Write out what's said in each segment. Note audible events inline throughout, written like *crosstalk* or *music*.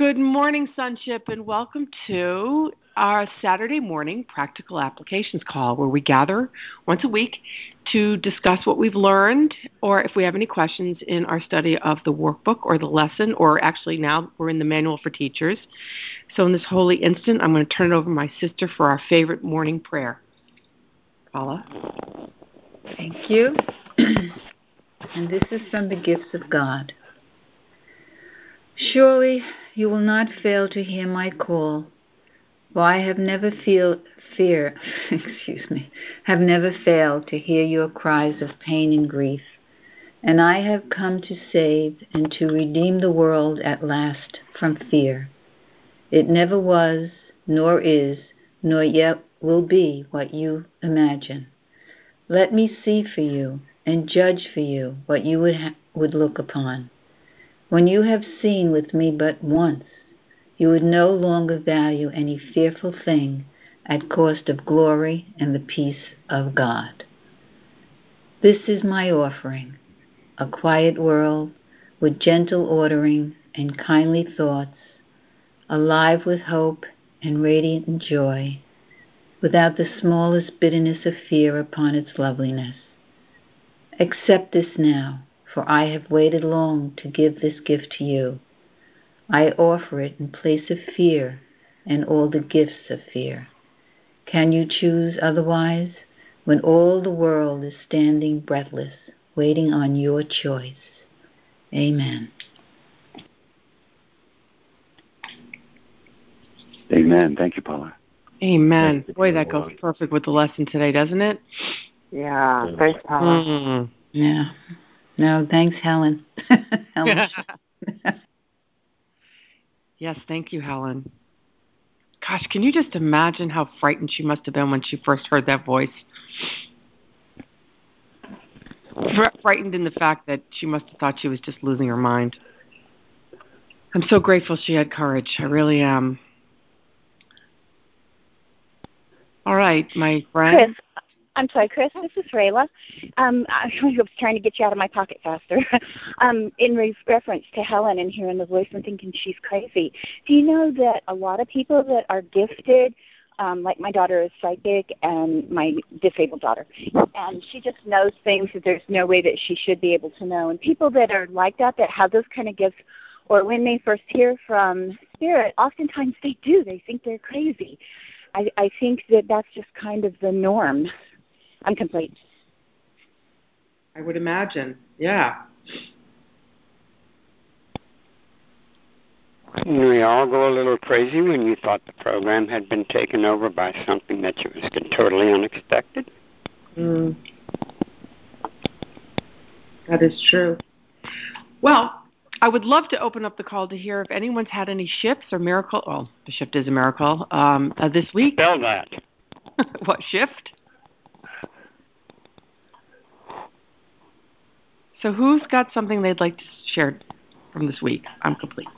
Good morning, Sonship, and welcome to our Saturday morning practical applications call where we gather once a week to discuss what we've learned or if we have any questions in our study of the workbook or the lesson, or actually now we're in the manual for teachers. So, in this holy instant, I'm going to turn it over to my sister for our favorite morning prayer. Paula. Thank you. *clears throat* and this is from the gifts of God. Surely you will not fail to hear my call, for I have never feel fear, *laughs* excuse me, have never failed to hear your cries of pain and grief, and I have come to save and to redeem the world at last from fear. It never was, nor is, nor yet will be what you imagine. Let me see for you and judge for you what you would, ha- would look upon. When you have seen with me but once, you would no longer value any fearful thing at cost of glory and the peace of God. This is my offering, a quiet world with gentle ordering and kindly thoughts, alive with hope and radiant joy, without the smallest bitterness of fear upon its loveliness. Accept this now for I have waited long to give this gift to you. I offer it in place of fear and all the gifts of fear. Can you choose otherwise when all the world is standing breathless, waiting on your choice? Amen. Amen. Thank you, Paula. Amen. Boy, that goes perfect with the lesson today, doesn't it? Yeah. Thanks, Paula. Mm. Yeah. No, thanks, Helen. *laughs* Helen. *laughs* yes, thank you, Helen. Gosh, can you just imagine how frightened she must have been when she first heard that voice? Frightened in the fact that she must have thought she was just losing her mind. I'm so grateful she had courage. I really am. All right, my friend. Chris, I'm sorry, Chris. This is Rayla. Um, *laughs* I was trying to get you out of my pocket faster. *laughs* um, in re- reference to Helen and hearing the voice and thinking she's crazy, do you know that a lot of people that are gifted, um, like my daughter is psychic and my disabled daughter, and she just knows things that there's no way that she should be able to know. And people that are like that, that have those kind of gifts, or when they first hear from spirit, oftentimes they do. They think they're crazy. I, I think that that's just kind of the norm. I'm complete. I would imagine. Yeah. We all go a little crazy when you thought the program had been taken over by something that was totally unexpected. Mm. That is true. Well, I would love to open up the call to hear if anyone's had any shifts or miracle. Well, the shift is a miracle um, uh, this week. Spell that. *laughs* what shift? So, who's got something they'd like to share from this week? I'm complete.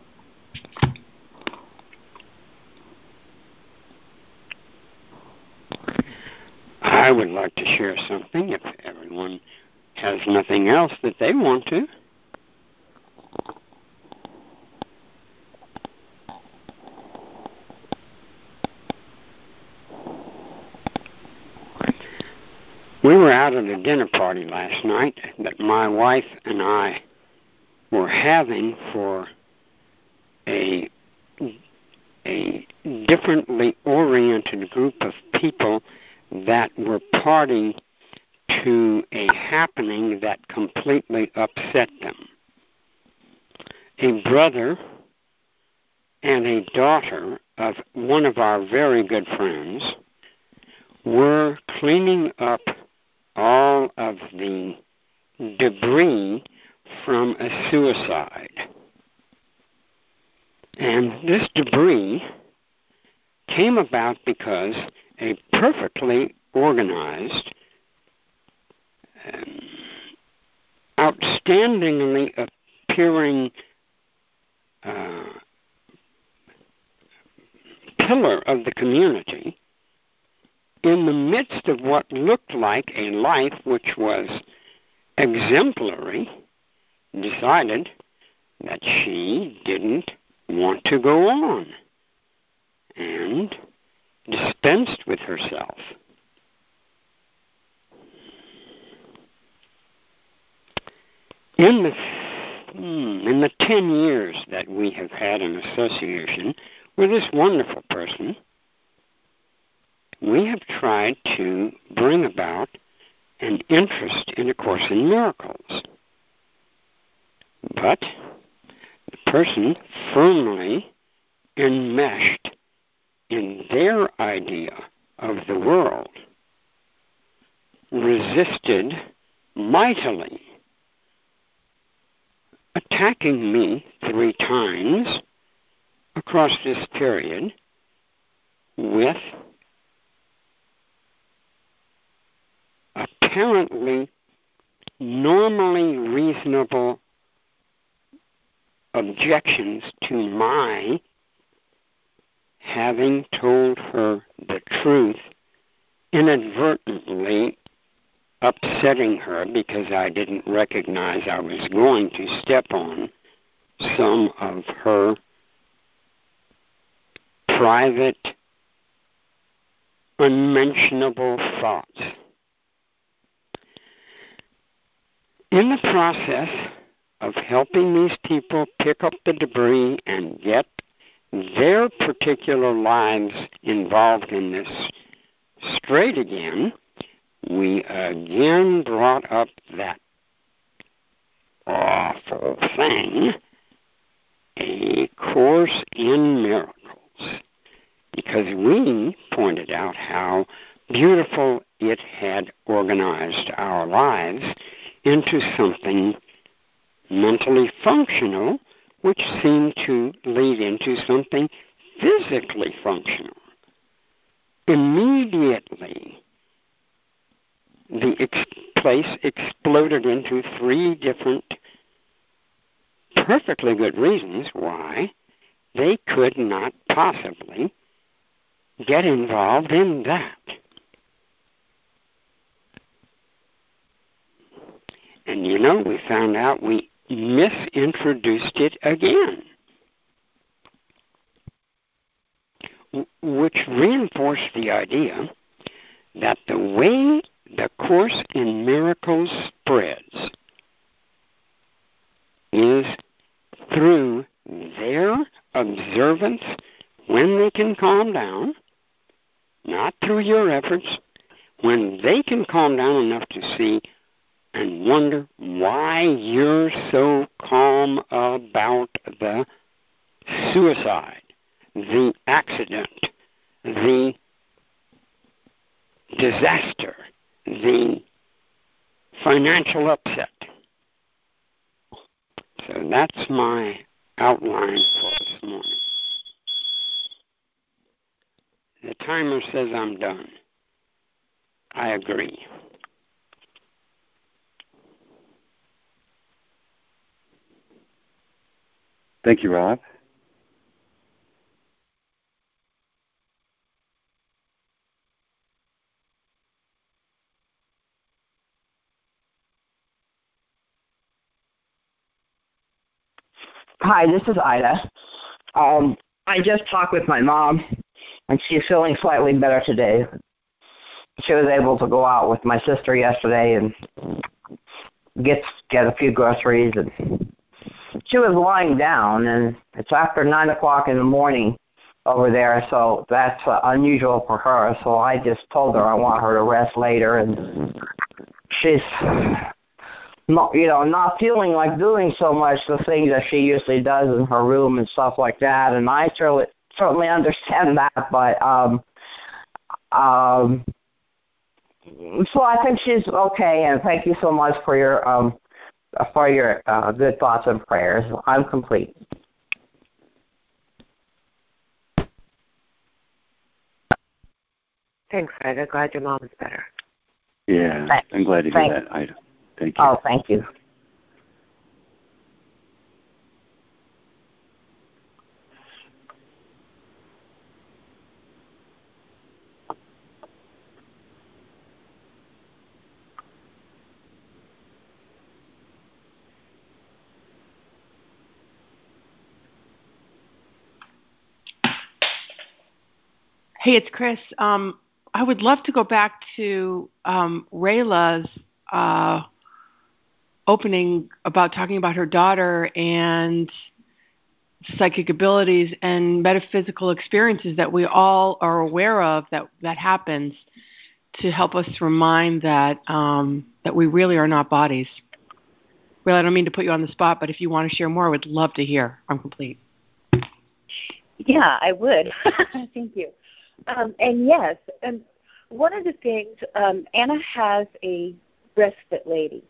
I would like to share something if everyone has nothing else that they want to. We were out at a dinner party last night that my wife and I were having for a a differently oriented group of people that were party to a happening that completely upset them. A brother and a daughter of one of our very good friends were cleaning up all of the debris from a suicide. And this debris came about because a perfectly organized, um, outstandingly appearing uh, pillar of the community in the midst of what looked like a life which was exemplary, decided that she didn't want to go on and dispensed with herself. In the hmm, in the ten years that we have had an association with this wonderful person, we have tried to bring about an interest in A Course in Miracles. But the person firmly enmeshed in their idea of the world resisted mightily, attacking me three times across this period with apparently normally reasonable objections to my having told her the truth, inadvertently upsetting her because I didn't recognize I was going to step on some of her private, unmentionable thoughts. In the process of helping these people pick up the debris and get their particular lives involved in this straight again, we again brought up that awful thing, a course in miracles. Because we pointed out how beautiful it had organized our lives into something mentally functional, which seemed to lead into something physically functional. Immediately, the ex- place exploded into three different perfectly good reasons why they could not possibly get involved in that. And you know, we found out we misintroduced it again, which reinforced the idea that the way the Course in Miracles spreads is through their observance when they can calm down, not through your efforts, when they can calm down enough to see and wonder why you're so calm about the suicide, the accident, the disaster, the financial upset. So that's my outline for this morning. The timer says I'm done. I agree. Thank you, Rob. Hi, this is Ida. Um, I just talked with my mom, and she's feeling slightly better today. She was able to go out with my sister yesterday and get get a few groceries, and she was lying down, and it's after nine o'clock in the morning over there, so that's uh, unusual for her. So I just told her I want her to rest later, and she's not, you know, not feeling like doing so much the things that she usually does in her room and stuff like that. And I certainly certainly understand *laughs* that, but um, um, so I think she's okay. And thank you so much for your um, for your uh, good thoughts and prayers. I'm complete. Thanks, Ida. Glad your mom is better. Yeah, Thanks. I'm glad to hear Thanks. that, Ida. Thank you. Oh, thank you. Hey, it's Chris. Um, I would love to go back to um, Rayla's uh, opening about talking about her daughter and psychic abilities and metaphysical experiences that we all are aware of that that happens to help us remind that um, that we really are not bodies. Well, I don't mean to put you on the spot, but if you want to share more, I would love to hear. I'm complete. Yeah, I would. *laughs* Thank you. Um, and yes, and one of the things, um, Anna has a respite lady,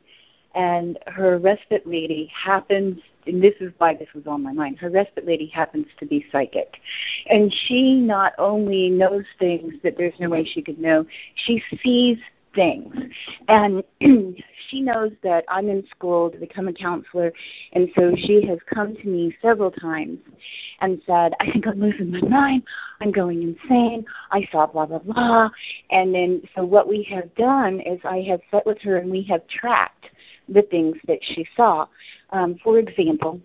and her respite lady happens, and this is why this was on my mind, her respite lady happens to be psychic. And she not only knows things that there's no way she could know, she sees things. And *clears throat* she knows that I'm in school to become a counselor, and so she has come to me several times and said, I think I'm losing my mind. I'm going insane. I saw blah, blah, blah. And then, so what we have done is I have sat with her and we have tracked the things that she saw. Um, for example,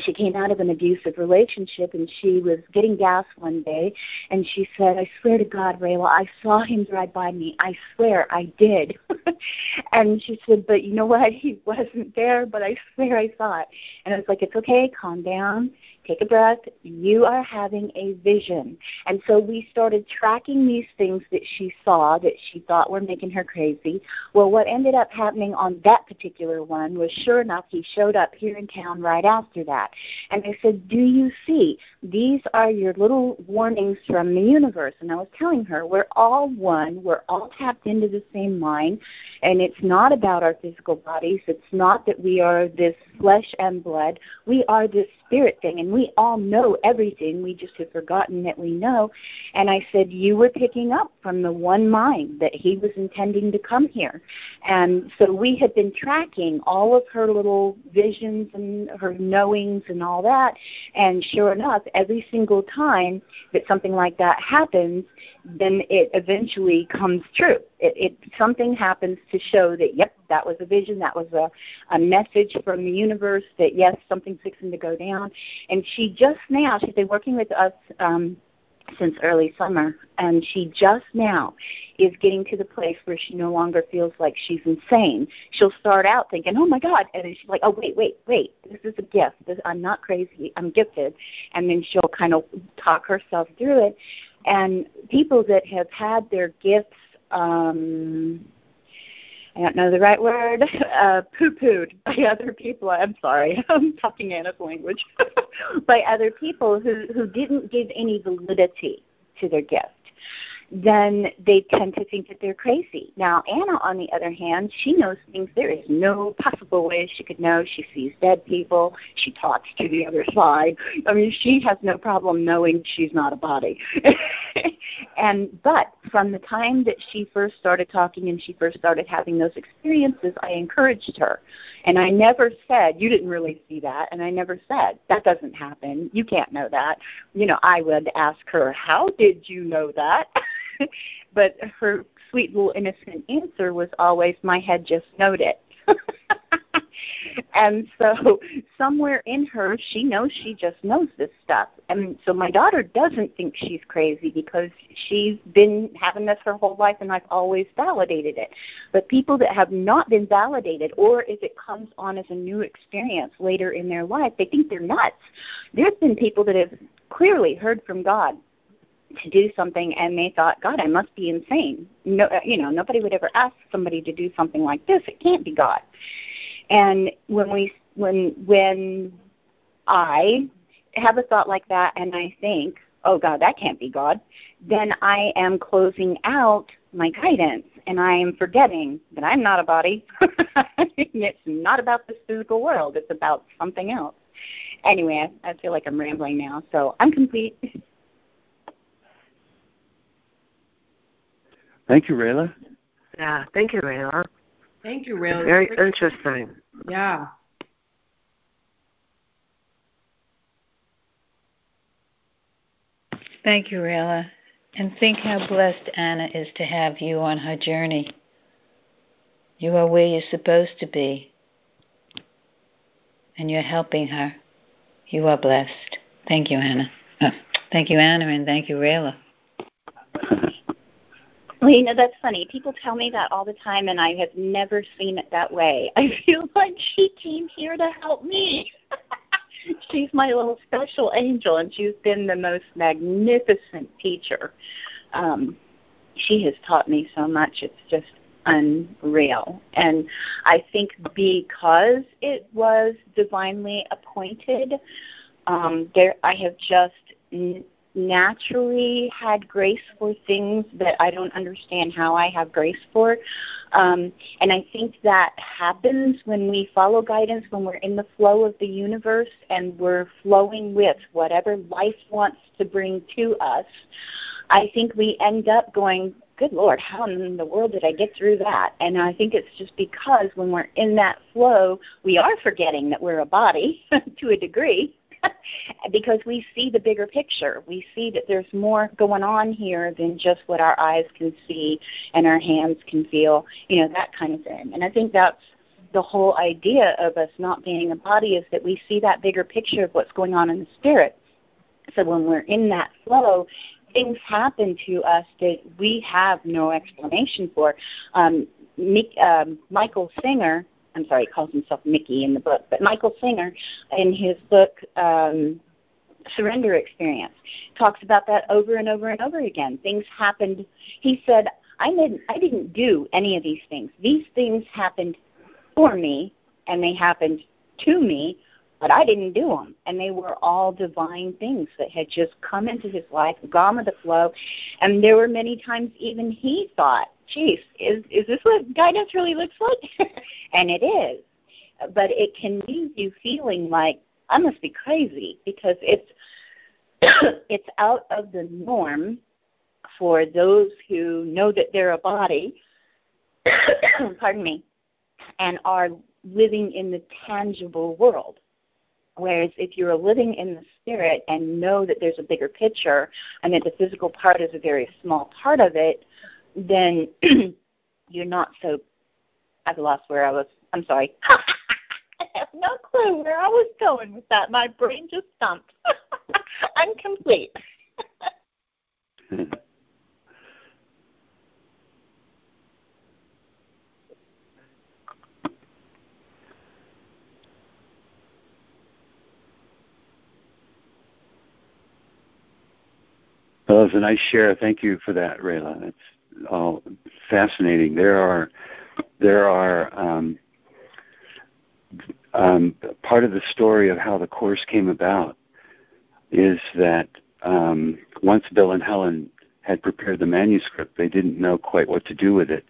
she came out of an abusive relationship and she was getting gas one day and she said, I swear to God, Rayla, I saw him drive by me. I swear I did. *laughs* *laughs* and she said, But you know what? *laughs* He wasn't there, but I swear I saw it. And I was like, It's okay, calm down take a breath. You are having a vision. And so we started tracking these things that she saw that she thought were making her crazy. Well, what ended up happening on that particular one was sure enough, he showed up here in town right after that. And I said, Do you see? These are your little warnings from the universe. And I was telling her, we're all one. We're all tapped into the same mind. And it's not about our physical bodies. It's not that we are this flesh and blood. We are this spirit thing. And we all know everything. We just have forgotten that we know. And I said, You were picking up from the one mind that he was intending to come here. And so we had been tracking all of her little visions and her knowings and all that. And sure enough, every single time that something like that happens, then it eventually comes true. It, it something happens to show that yep, that was a vision, that was a, a message from the universe that yes, something's fixing to go down. And she just now, she's been working with us um, since early summer, and she just now is getting to the place where she no longer feels like she's insane. She'll start out thinking, "Oh my God," and then she's like, "Oh wait, wait, wait! This is a gift. This, I'm not crazy. I'm gifted." And then she'll kind of talk herself through it. And people that have had their gifts um, I don't know the right word, *laughs* uh, poo-pooed by other people. I'm sorry, *laughs* I'm talking Anna's language. *laughs* by other people who, who didn't give any validity to their gift then they tend to think that they're crazy. Now, Anna, on the other hand, she knows things there is no possible way she could know. She sees dead people. She talks to the other side. I mean, she has no problem knowing she's not a body. *laughs* and but from the time that she first started talking and she first started having those experiences, I encouraged her, and I never said you didn't really see that, and I never said that doesn't happen. You can't know that. You know, I would ask her, how did you know that? *laughs* *laughs* but her sweet little innocent answer was always, "My head just knowed it." *laughs* and so somewhere in her she knows she just knows this stuff. And so my daughter doesn't think she's crazy because she's been having this her whole life and i've always validated it. But people that have not been validated or if it comes on as a new experience later in their life they think they're nuts. There's been people that have clearly heard from god to do something and they thought, God, I must be insane. No, uh, you know, nobody would ever ask somebody to do something like this. It can't be God. And when we, when, when I have a thought like that and I think, oh God, that can't be God, then I am closing out my guidance and I am forgetting that I'm not a body. *laughs* it's not about this physical world. It's about something else. Anyway, I, I feel like I'm rambling now, so I'm complete. *laughs* Thank you, Rayla. Yeah, thank you, Rayla. Thank you, Rayla. Very interesting. Yeah. Thank you, Rayla. And think how blessed Anna is to have you on her journey. You are where you're supposed to be. And you're helping her. You are blessed. Thank you, Anna. Oh, thank you, Anna, and thank you, Rayla. Know, that's funny. People tell me that all the time, and I have never seen it that way. *laughs* I feel like she came here to help me. *laughs* she's my little special angel, and she's been the most magnificent teacher. Um, she has taught me so much. It's just unreal. And I think because it was divinely appointed, um, there I have just n- naturally had grace for things that I don't understand how I have grace for. Um, and I think that happens when we follow guidance, when we're in the flow of the universe and we're flowing with whatever life wants to bring to us. I think we end up going, good Lord, how in the world did I get through that? And I think it's just because when we're in that flow, we are forgetting that we're a body *laughs* to a degree. *laughs* because we see the bigger picture. We see that there's more going on here than just what our eyes can see and our hands can feel, you know, that kind of thing. And I think that's the whole idea of us not being a body is that we see that bigger picture of what's going on in the spirit. So when we're in that flow, things happen to us that we have no explanation for. Um, um, Michael Singer, I'm sorry, he calls himself Mickey in the book, but Michael Singer, in his book um, Surrender Experience, talks about that over and over and over again. Things happened. He said, "I didn't, I didn't do any of these things. These things happened for me, and they happened to me, but I didn't do them. And they were all divine things that had just come into his life, gone with the flow. And there were many times even he thought, geez, is, is this what guidance really looks like? *laughs* and it is. But it can leave you feeling like, I must be crazy because it's *coughs* it's out of the norm for those who know that they're a body, *coughs* pardon me, and are living in the tangible world. Whereas if you're living in the spirit and know that there's a bigger picture and that the physical part is a very small part of it, then *clears throat* you're not so. I've lost where I was. I'm sorry. I *laughs* have no clue where I was going with that. My brain just stumped. *laughs* I'm complete. *laughs* Well, it was a nice share. Thank you for that, Rayla. It's all fascinating. There are there are um, um, part of the story of how the course came about is that um, once Bill and Helen had prepared the manuscript, they didn't know quite what to do with it,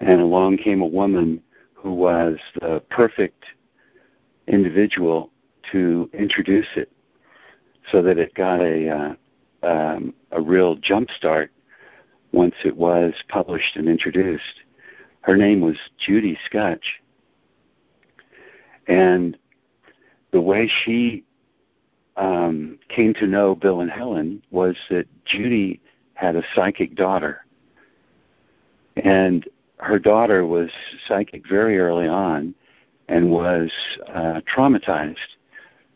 and along came a woman who was the perfect individual to introduce it, so that it got a uh, um, a real jump start once it was published and introduced. Her name was Judy Skutch. And the way she um, came to know Bill and Helen was that Judy had a psychic daughter. And her daughter was psychic very early on and was uh, traumatized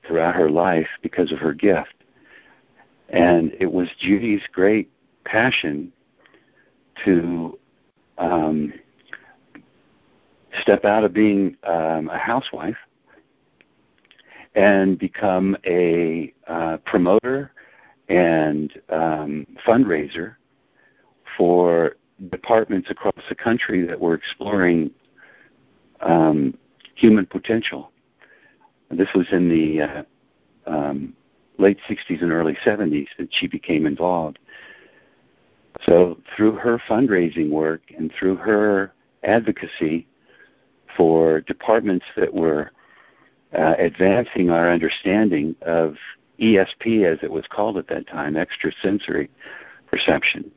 throughout her life because of her gift. And it was Judy's great passion to um, step out of being um, a housewife and become a uh, promoter and um, fundraiser for departments across the country that were exploring um, human potential. This was in the uh, um, late 60s and early 70s that she became involved. So through her fundraising work and through her advocacy for departments that were uh, advancing our understanding of ESP, as it was called at that time, extrasensory perception,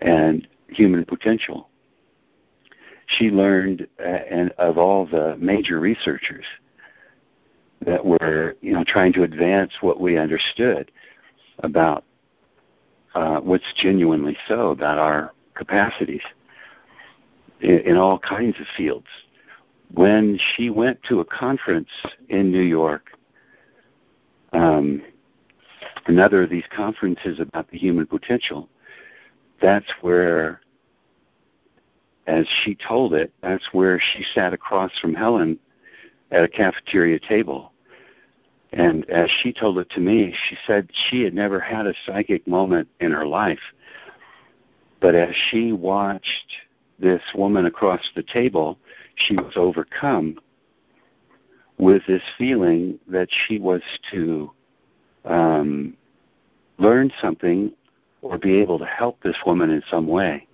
and human potential. She learned uh, and of all the major researchers that were you know trying to advance what we understood about uh, what's genuinely so about our capacities in, in all kinds of fields. When she went to a conference in New York, um, another of these conferences about the human potential, that's where, as she told it, that's where she sat across from Helen at a cafeteria table. And as she told it to me, she said she had never had a psychic moment in her life. But as she watched this woman across the table, she was overcome with this feeling that she was to um, learn something or be able to help this woman in some way.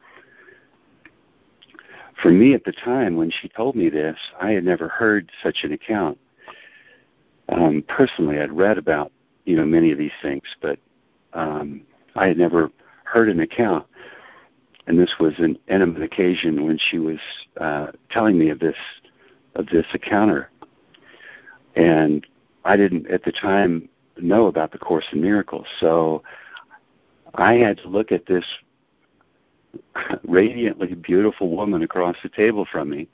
For me at the time when she told me this, I had never heard such an account. Um, personally, I'd read about you know many of these things, but um, I had never heard an account. And this was an intimate occasion when she was uh, telling me of this of this encounter, and I didn't at the time know about the Course in Miracles, so I had to look at this radiantly beautiful woman across the table from me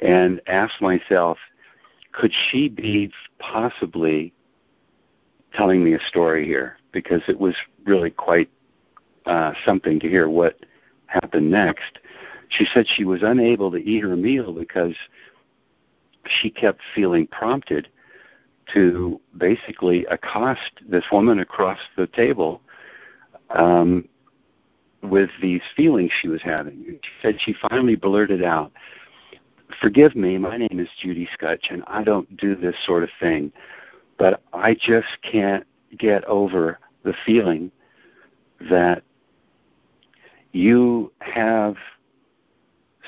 and asked myself, could she be possibly telling me a story here? Because it was really quite uh, something to hear what happened next. She said she was unable to eat her meal because she kept feeling prompted to basically accost this woman across the table um, with these feelings she was having. She said she finally blurted out, Forgive me, my name is Judy Skutch, and I don't do this sort of thing, but I just can't get over the feeling that you have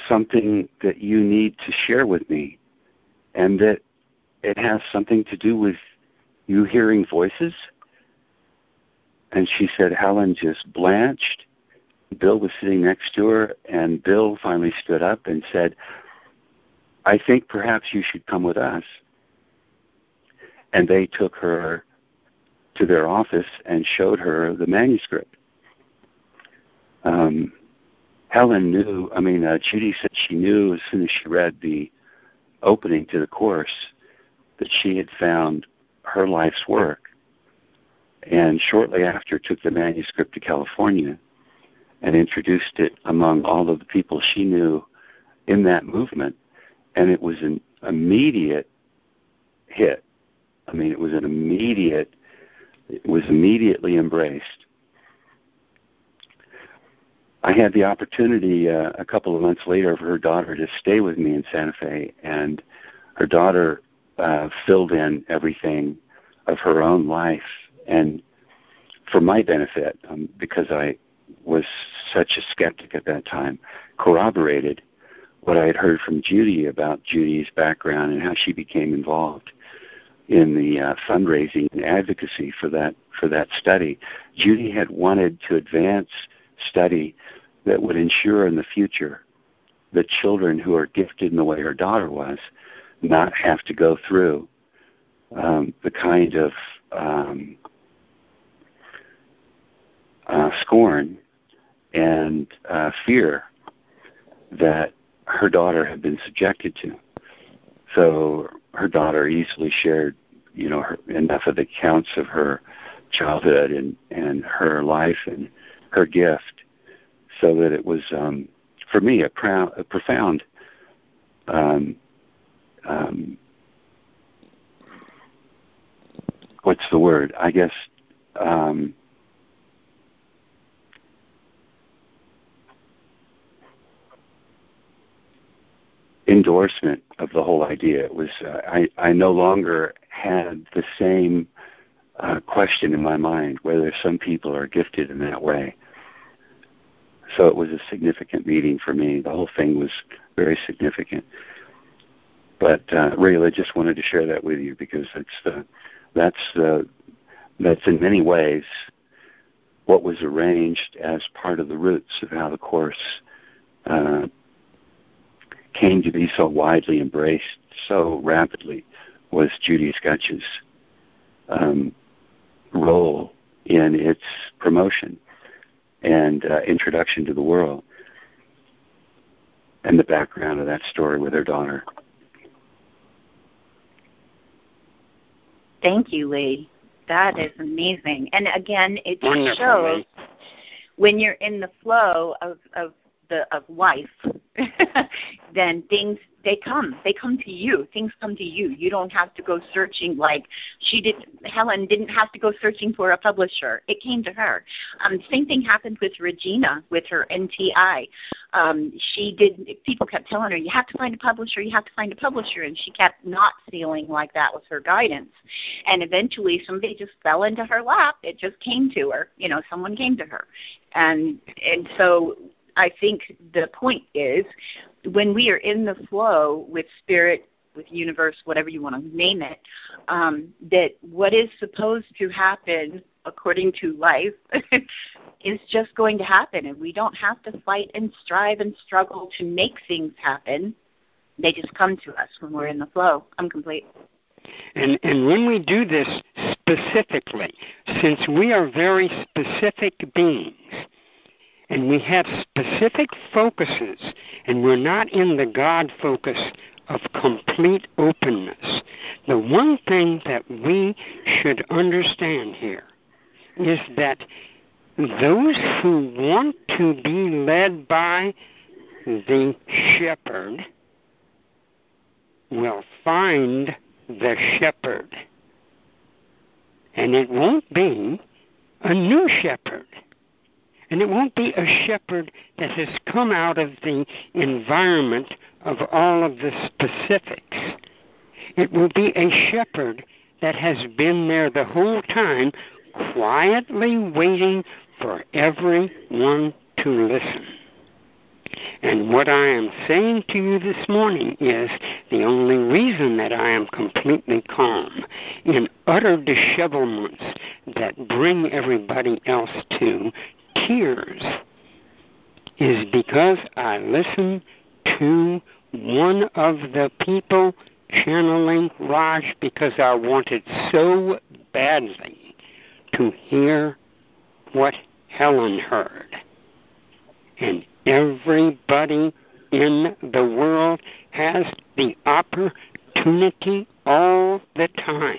something that you need to share with me, and that it has something to do with you hearing voices and she said Helen just blanched. Bill was sitting next to her, and Bill finally stood up and said, I think perhaps you should come with us. And they took her to their office and showed her the manuscript. Um, Helen knew, I mean, uh, Judy said she knew as soon as she read the opening to the course that she had found her life's work and shortly after took the manuscript to California and introduced it among all of the people she knew in that movement, and it was an immediate hit. I mean, it was an immediate, it was immediately embraced. I had the opportunity uh, a couple of months later for her daughter to stay with me in Santa Fe, and her daughter uh, filled in everything of her own life and for my benefit, um, because I was such a skeptic at that time, corroborated what I had heard from Judy about Judy's background and how she became involved in the uh, fundraising and advocacy for that for that study. Judy had wanted to advance study that would ensure in the future that children who are gifted in the way her daughter was not have to go through um, the kind of um, uh, scorn and uh, fear that her daughter had been subjected to. So her daughter easily shared, you know, her, enough of the accounts of her childhood and and her life and her gift, so that it was um, for me a, proud, a profound um, um, what's the word? I guess um, endorsement of the whole idea. It was uh, I, I no longer had the same uh, question in my mind whether some people are gifted in that way. So it was a significant meeting for me. The whole thing was very significant. But uh, Rayla, just wanted to share that with you because it's the that's the that's in many ways what was arranged as part of the roots of how the course uh, came to be so widely embraced so rapidly was Judy Skutch's um, role in its promotion and uh, introduction to the world and the background of that story with her daughter. Thank you, Lee. That is amazing. And again, it Wonderful, shows Lee. when you're in the flow of of the of life, *laughs* then things they come. They come to you. Things come to you. You don't have to go searching like she did. Helen didn't have to go searching for a publisher. It came to her. Um, same thing happened with Regina with her NTI. Um, she did. People kept telling her, "You have to find a publisher. You have to find a publisher," and she kept not feeling like that was her guidance. And eventually, somebody just fell into her lap. It just came to her. You know, someone came to her, and and so I think the point is when we are in the flow with spirit, with universe, whatever you want to name it, um, that what is supposed to happen according to life *laughs* is just going to happen. And we don't have to fight and strive and struggle to make things happen. They just come to us when we're in the flow. I'm complete. And, and when we do this specifically, since we are very specific beings, and we have specific focuses, and we're not in the God focus of complete openness. The one thing that we should understand here is that those who want to be led by the shepherd will find the shepherd. And it won't be a new shepherd. And it won't be a shepherd that has come out of the environment of all of the specifics. It will be a shepherd that has been there the whole time, quietly waiting for everyone to listen. And what I am saying to you this morning is the only reason that I am completely calm in utter dishevelments that bring everybody else to tears is because I listened to one of the people channeling Raj because I wanted so badly to hear what Helen heard. And everybody in the world has the opportunity all the time.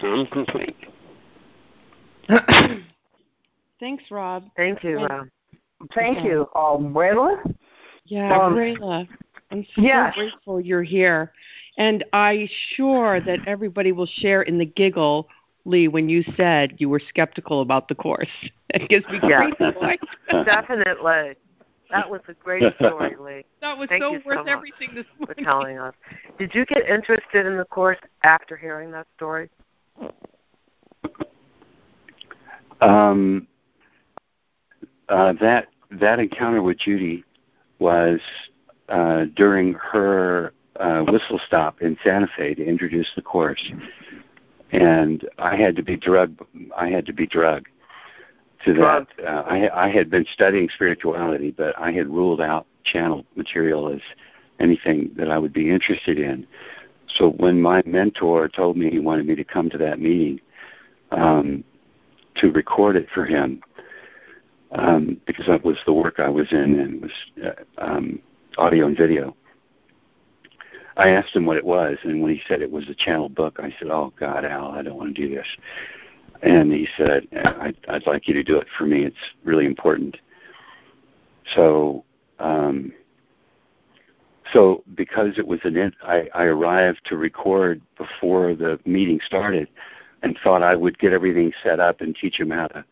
I'm complete. *coughs* Thanks, Rob. Thank you, Rob. Thank you, um, Rayla. Yeah, Um, Rayla, I'm so yes. grateful you're here. And I'm sure that everybody will share in the giggle, Lee, when you said you were skeptical about the course. *laughs* It gives me Yeah. great joy. *laughs* Definitely. That was a great story, *laughs* Lee, That was Thank so you so worth everything this morning. for morning. telling us. Did you get interested in the course after hearing that story? Um, uh, that that encounter with Judy was uh, during her uh, whistle stop in Santa Fe to introduce the course, and I had to be drugged. I had to be drugged to that. Uh, I, I had been studying spirituality, but I had ruled out channel material as anything that I would be interested in. So when my mentor told me he wanted me to come to that meeting um, to record it for him, um, because that was the work I was in and was uh, um, audio and video. I asked him what it was, and when he said it was a channel book, I said, "Oh God, Al, I don't want to do this." And he said, I'd, "I'd like you to do it for me. It's really important." So, um, so because it was an, I, I arrived to record before the meeting started, and thought I would get everything set up and teach him how to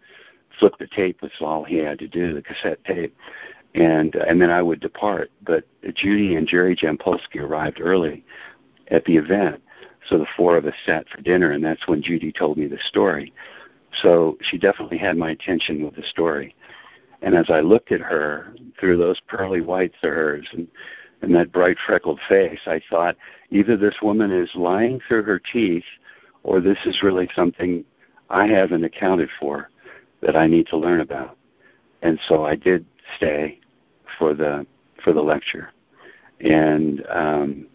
flip the tape was all he had to do, the cassette tape, and uh, and then I would depart. But Judy and Jerry Jampolsky arrived early at the event, so the four of us sat for dinner, and that's when Judy told me the story. So she definitely had my attention with the story. And as I looked at her through those pearly whites of hers and, and that bright freckled face, I thought either this woman is lying through her teeth or this is really something I haven't accounted for that I need to learn about. And so I did stay for the for the lecture, and um,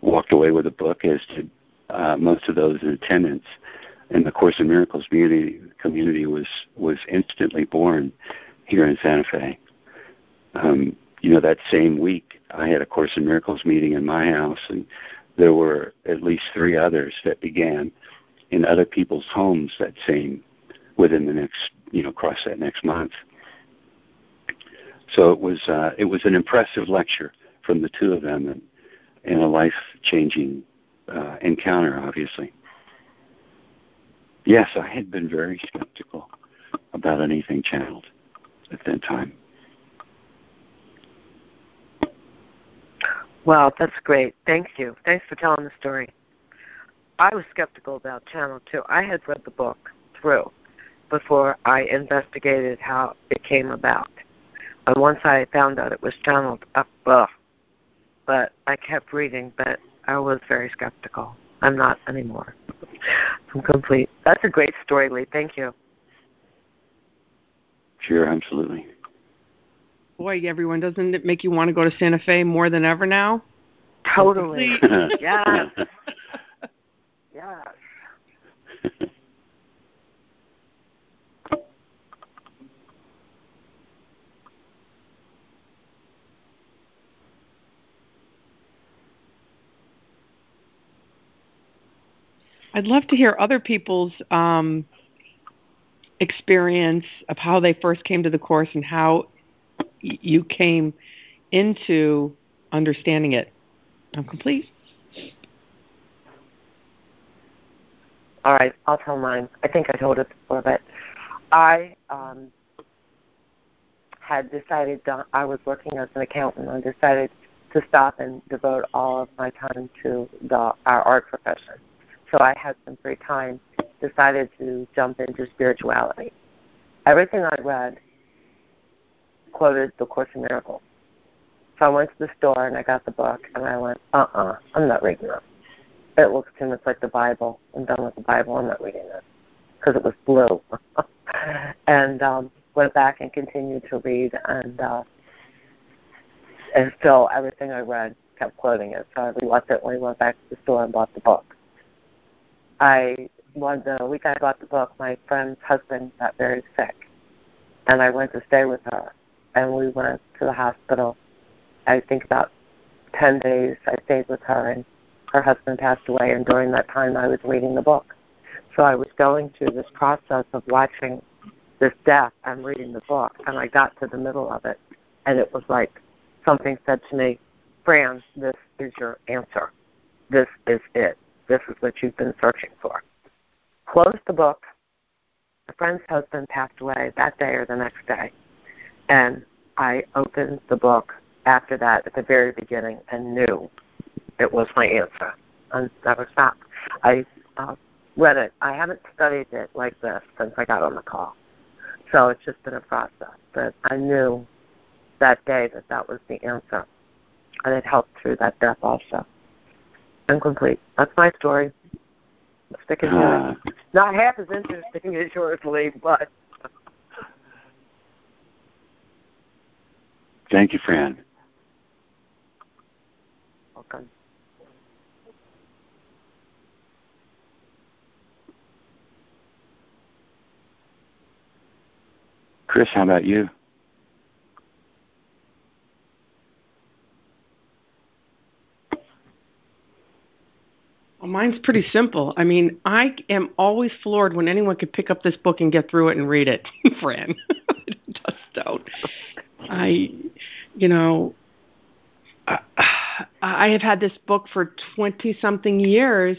walked away with a book, as did uh, most of those in attendance. And the Course in Miracles community community was was instantly born here in Santa Fe. Um, you know, that same week I had a Course in Miracles meeting in my house, and there were at least three others that began in other people's homes that same within the next, you know, across that next month. So it was uh, it was an impressive lecture from the two of them, and, and a life changing uh, encounter, obviously. Yes, I had been very skeptical about anything channeled at that time. Wow, that's great. Thank you. Thanks for telling the story. I was skeptical about channel too. I had read the book through before I investigated how it came about. And once I found out it was channeled, up, ugh. but I kept reading, but I was very skeptical. I'm not anymore. I'm complete. That's a great story, Lee. Thank you. Sure, absolutely. Boy, everyone, doesn't it make you want to go to Santa Fe more than ever now? Totally. *laughs* yes. *laughs* yes. I'd love to hear other people's um, experience of how they first came to the course and how y- you came into understanding it. I'm complete. All right, I'll tell mine. I think I told it before, but I um, had decided that I was working as an accountant. I decided to stop and devote all of my time to the our art profession. So I had some free time. Decided to jump into spirituality. Everything I read quoted the Course in Miracles. So I went to the store and I got the book and I went, uh uh-uh, uh, i am not reading this. It looks too much like the Bible. I'm done with the Bible. I'm not reading this because it was blue. *laughs* and um, went back and continued to read and uh, and still everything I read kept quoting it. So I reluctantly went back to the store and bought the book. I one the week I bought the book, my friend's husband got very sick, and I went to stay with her, and we went to the hospital. I think about ten days. I stayed with her, and her husband passed away. And during that time, I was reading the book. So I was going through this process of watching this death and reading the book, and I got to the middle of it, and it was like something said to me, "Fran, this is your answer. This is it. This is what you've been searching for." Closed the book. A friend's husband passed away that day or the next day, and I opened the book after that at the very beginning and knew it was my answer and never stopped. I uh, read it. I haven't studied it like this since I got on the call, so it's just been a process. But I knew that day that that was the answer, and it helped through that death also. Incomplete. That's my story. Sticking to uh, it. Not half as interesting as yours, Lee, but. Thank you, Fran. Welcome. Chris, how about you? Well, mine's pretty simple. I mean, I am always floored when anyone could pick up this book and get through it and read it, *laughs* Fran. *laughs* just don't. I, you know, I, I have had this book for 20 something years,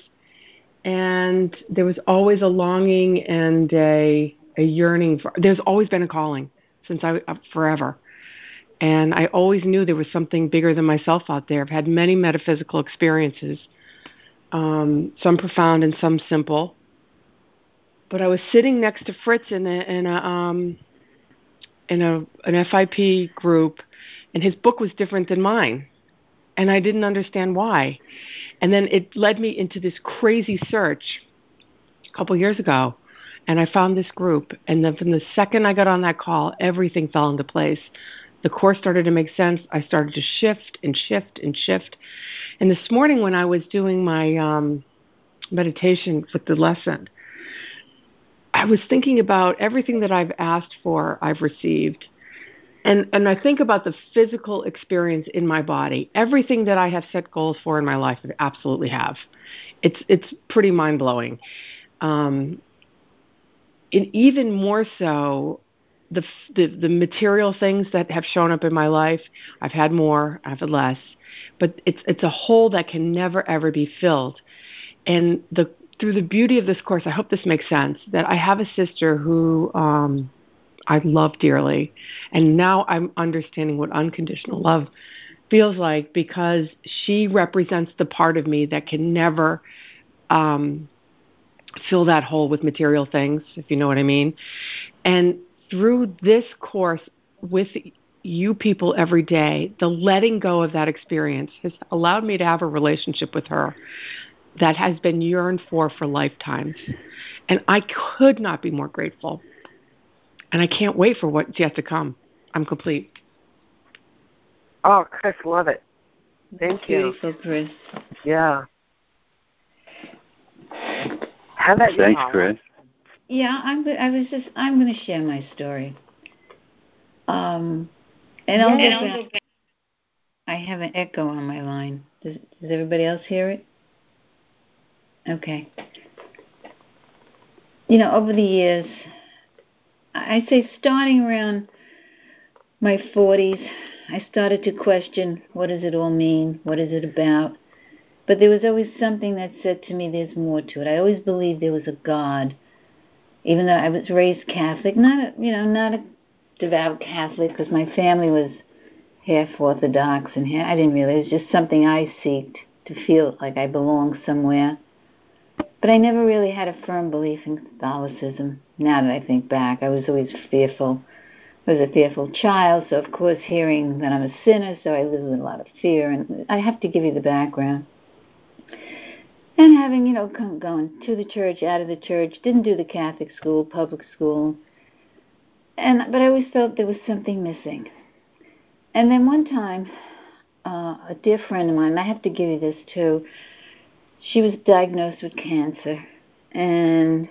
and there was always a longing and a, a yearning for, there's always been a calling since I, uh, forever. And I always knew there was something bigger than myself out there. I've had many metaphysical experiences um, some profound and some simple. But I was sitting next to Fritz in a in a um, in a an FIP group, and his book was different than mine, and I didn't understand why. And then it led me into this crazy search a couple years ago, and I found this group. And then from the second I got on that call, everything fell into place the course started to make sense. I started to shift and shift and shift. And this morning, when I was doing my um, meditation with the lesson, I was thinking about everything that I've asked for, I've received. And, and I think about the physical experience in my body. Everything that I have set goals for in my life, I absolutely have. It's, it's pretty mind blowing. Um, and even more so, the, the the material things that have shown up in my life. I've had more, I've had less, but it's it's a hole that can never ever be filled. And the through the beauty of this course, I hope this makes sense. That I have a sister who um, I love dearly, and now I'm understanding what unconditional love feels like because she represents the part of me that can never um, fill that hole with material things, if you know what I mean. And through this course with you people every day, the letting go of that experience has allowed me to have a relationship with her that has been yearned for for lifetimes. And I could not be more grateful. And I can't wait for what's yet to come. I'm complete. Oh, Chris, love it. Thank you. Beautiful, Chris. Yeah. How about you? Thanks, Chris. Yeah, I'm. I was just. I'm going to share my story. Um, and I'll yeah, go back. I have an echo on my line. Does Does everybody else hear it? Okay. You know, over the years, I say starting around my 40s, I started to question what does it all mean? What is it about? But there was always something that said to me there's more to it. I always believed there was a God. Even though I was raised Catholic, not a, you know, not a devout Catholic because my family was half Orthodox and half, I didn't really. It was just something I seeked to feel like I belonged somewhere. But I never really had a firm belief in Catholicism. Now that I think back, I was always fearful. I was a fearful child, so of course, hearing that I'm a sinner, so I lived with a lot of fear. And I have to give you the background. And having, you know, come, going to the church, out of the church, didn't do the Catholic school, public school, and but I always felt there was something missing. And then one time, uh, a dear friend of mine, I have to give you this too she was diagnosed with cancer, and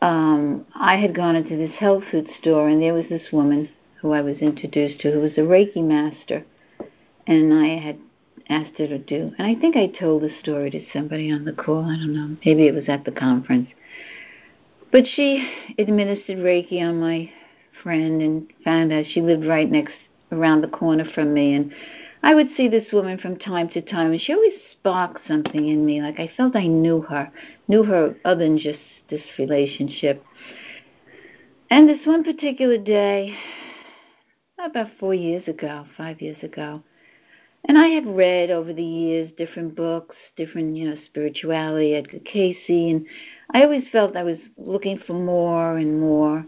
um, I had gone into this health food store, and there was this woman who I was introduced to, who was a Reiki master, and I had asked her to do, and I think I told the story to somebody on the call. I don't know, maybe it was at the conference, but she administered Reiki on my friend, and found out she lived right next around the corner from me, and I would see this woman from time to time, and she always sparked something in me. Like I felt I knew her, knew her other than just this relationship. And this one particular day, about four years ago, five years ago, and I had read over the years different books, different, you know, spirituality, Edgar Cayce, and I always felt I was looking for more and more,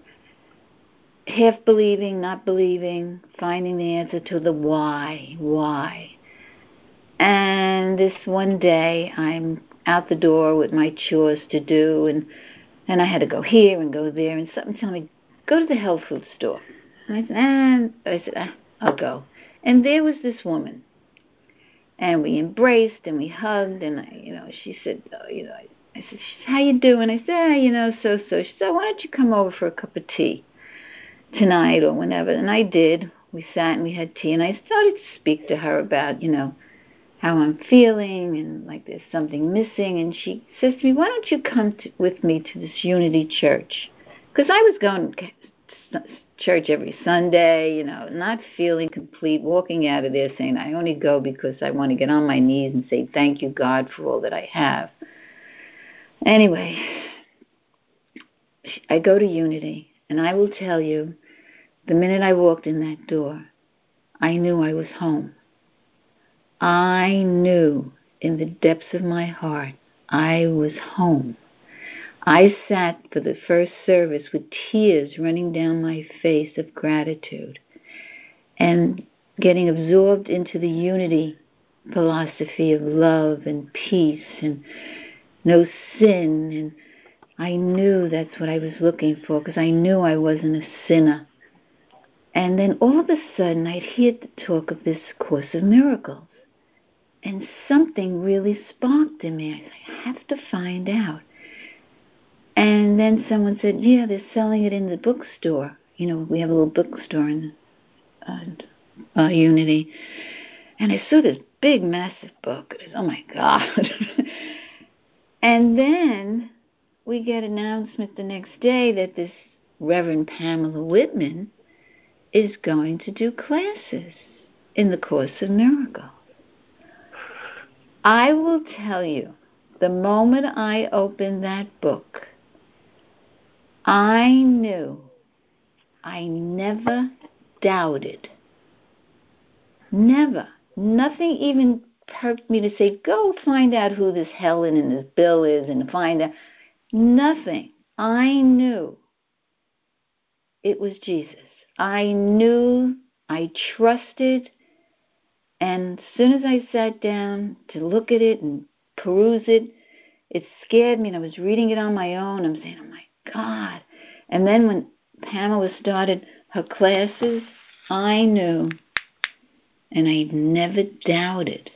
half believing, not believing, finding the answer to the why, why. And this one day, I'm out the door with my chores to do, and and I had to go here and go there, and something told me, go to the health food store. And I said, and I said, ah, I'll go. And there was this woman, and we embraced and we hugged, and I, you know, she said, oh, you know, I, I said, how you doing? I said, ah, you know, so so. She said, why don't you come over for a cup of tea tonight or whenever? And I did. We sat and we had tea, and I started to speak to her about, you know how I'm feeling and like there's something missing. And she says to me, Why don't you come to, with me to this Unity Church? Because I was going to church every Sunday, you know, not feeling complete, walking out of there saying, I only go because I want to get on my knees and say, Thank you, God, for all that I have. Anyway, I go to Unity, and I will tell you, the minute I walked in that door, I knew I was home. I knew in the depths of my heart I was home. I sat for the first service with tears running down my face of gratitude and getting absorbed into the unity philosophy of love and peace and no sin. And I knew that's what I was looking for because I knew I wasn't a sinner. And then all of a sudden, I'd hear the talk of this Course of Miracles and something really sparked in me. I have to find out. And then someone said, Yeah, they're selling it in the bookstore. You know, we have a little bookstore in uh, uh, Unity. And I saw this big, massive book. Was, oh my God. *laughs* and then we get announcement the next day that this Reverend Pamela Whitman is going to do classes in the Course of Miracles. I will tell you, the moment I opened that book, I knew I never doubted. Never. Nothing even perked me to say, go find out who this Helen and this Bill is and find out. Nothing. I knew it was Jesus. I knew, I trusted, and as soon as I sat down to look at it and peruse it, it scared me, and I was reading it on my own. I'm saying, oh my God. And then when Pamela started her classes, I knew, and I never doubted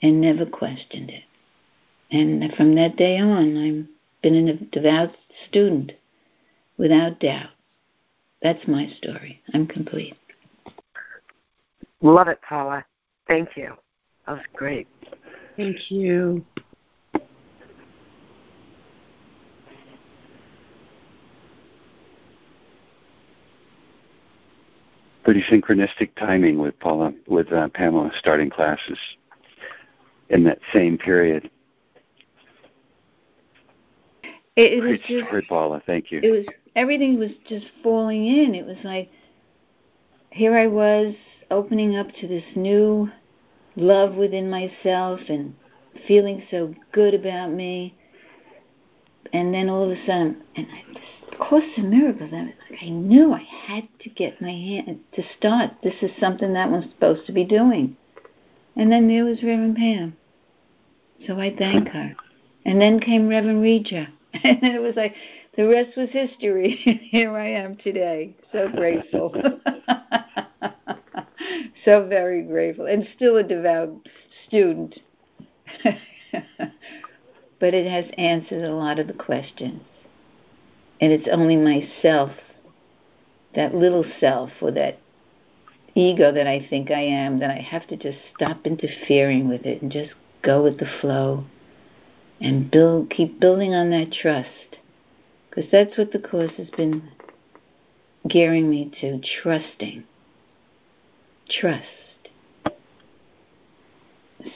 and never questioned it. And from that day on, I've been a devout student without doubt. That's my story. I'm complete. Love it, Paula. Thank you. That was great. Thank you. Pretty synchronistic timing with Paula, with uh, Pamela starting classes in that same period. It, it was Great just, story, Paula. Thank you. It was everything was just falling in. It was like here I was opening up to this new love within myself and feeling so good about me. And then all of a sudden, and I just, Course of Miracles, I, was like, I knew I had to get my hand to start. This is something that I'm supposed to be doing. And then there was Reverend Pam. So I thank her. And then came Reverend Regia. *laughs* And then it was like, the rest was history. *laughs* Here I am today. So grateful. *laughs* so very grateful. And still a devout student. *laughs* but it has answered a lot of the questions. And it's only myself, that little self, or that ego that I think I am, that I have to just stop interfering with it and just go with the flow and build, keep building on that trust because that's what the Course has been gearing me to trusting. Trust.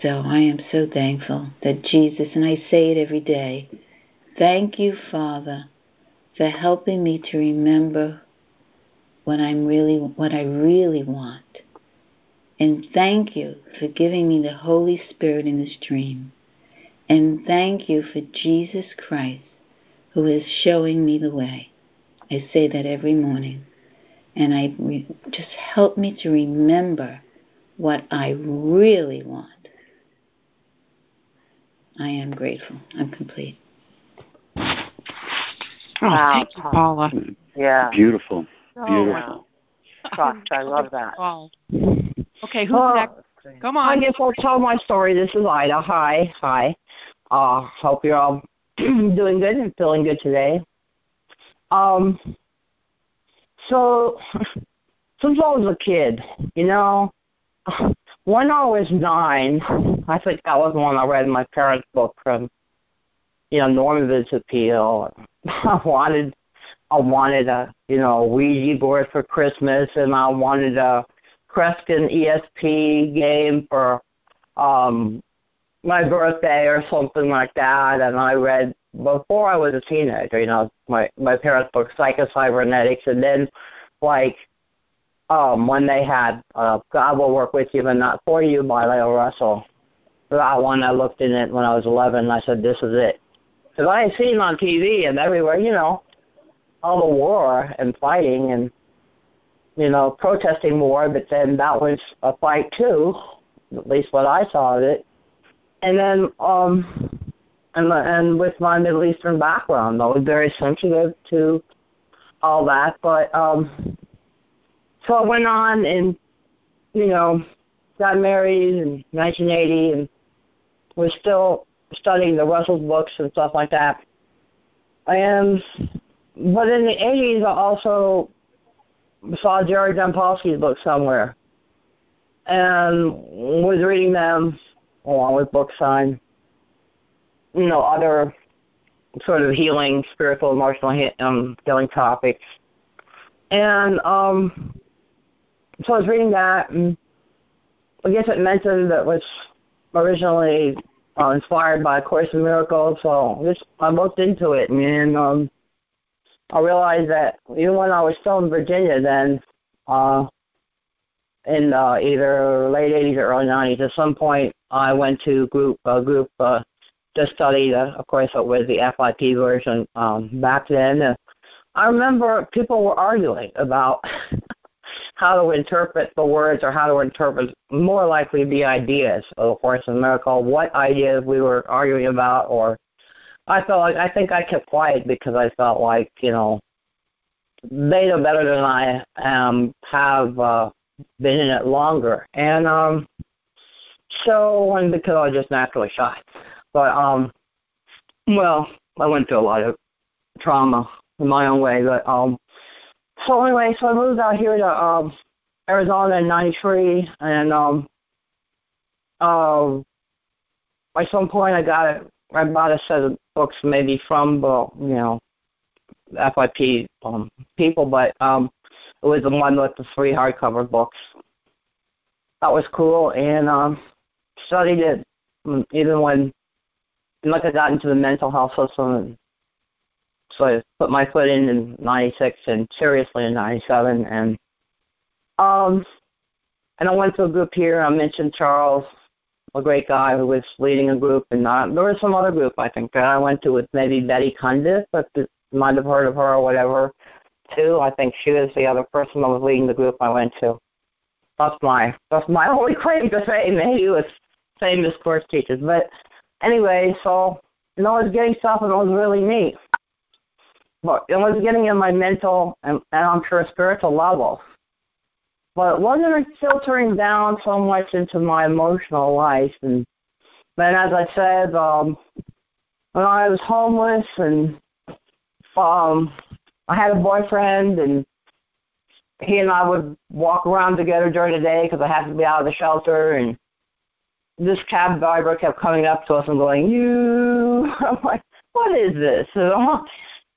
So I am so thankful that Jesus, and I say it every day, thank you, Father, for helping me to remember what I'm really what I really want. And thank you for giving me the Holy Spirit in this dream. And thank you for Jesus Christ who is showing me the way. I say that every morning. And I re- just help me to remember what I really want. I am grateful. I'm complete. Oh, Wow, thank you, Paula. Yeah. Beautiful. So Beautiful. Trust. I love that. Wow. Okay, who's Oh, next? Come on. I on. guess I'll tell my story. This is Ida. Hi. Hi. Uh, hope you're all *clears throat* doing good and feeling good today. Um, so, since I was a kid, you know, when I was nine, I think that was when I read my parents' book from, you know, Norman Vincent Peale. *laughs* I wanted, I wanted a, you know, Ouija board for Christmas, and I wanted a Kreskin ESP game for um my birthday or something like that. And I read before I was a teenager, you know, my my parents' book Psychocybernetics and then like um when they had uh God will work with you but not for you by Lao Russell. That one I looked in it when I was eleven and I said, This is it. Because I had seen on TV and everywhere, you know, all the war and fighting and you know, protesting war, but then that was a fight too, at least what I saw of it. And then, um, and and with my Middle Eastern background, I was very sensitive to all that. But um, so I went on and, you know, got married in 1980 and was still studying the Russell books and stuff like that. And but in the 80s, I also saw Jerry Jampolsky's book somewhere and was reading them along with books on, you know, other sort of healing, spiritual, emotional um, healing topics. And um, so I was reading that, and I guess it mentioned that was originally uh, inspired by A Course in Miracles. So just I looked into it, and um, I realized that even when I was still in Virginia, then uh, in uh, either late 80s or early 90s, at some point I went to group a group uh, to study. Uh, of course, it was the FIP version um, back then. Uh, I remember people were arguing about *laughs* how to interpret the words or how to interpret more likely the ideas of A Course in Miracle, what ideas we were arguing about, or I felt like I think I kept quiet because I felt like you know they know better than I um, have uh, been in it longer, and um, so and because I was just naturally shy, but um, well, I went through a lot of trauma in my own way, but um, so anyway, so I moved out here to um, Arizona in '93, and um, uh, at some point I got it. I bought a set of books, maybe from the you know FIP um, people, but um, it was the one with the three hardcover books. That was cool, and um, studied it even when, like, I got into the mental health system and so I put my foot in in '96 and seriously in '97, and um, and I went to a group here. I mentioned Charles, a great guy who was leading a group, and uh, there was some other group I think that I went to with maybe Betty Cundiff, but you might have heard of her or whatever too. I think she was the other person that was leading the group I went to. That's my that's my *laughs* only claim to fame. Maybe with famous course teachers, but anyway, so and I was getting stuff and it was really neat but it was getting in my mental and, and I'm sure spiritual level. But it wasn't filtering down so much into my emotional life. And then, as I said, um, when I was homeless and um, I had a boyfriend, and he and I would walk around together during the day because I had to be out of the shelter. And this cab driver kept coming up to us and going, "You," *laughs* I'm like, "What is this?" *laughs* uh,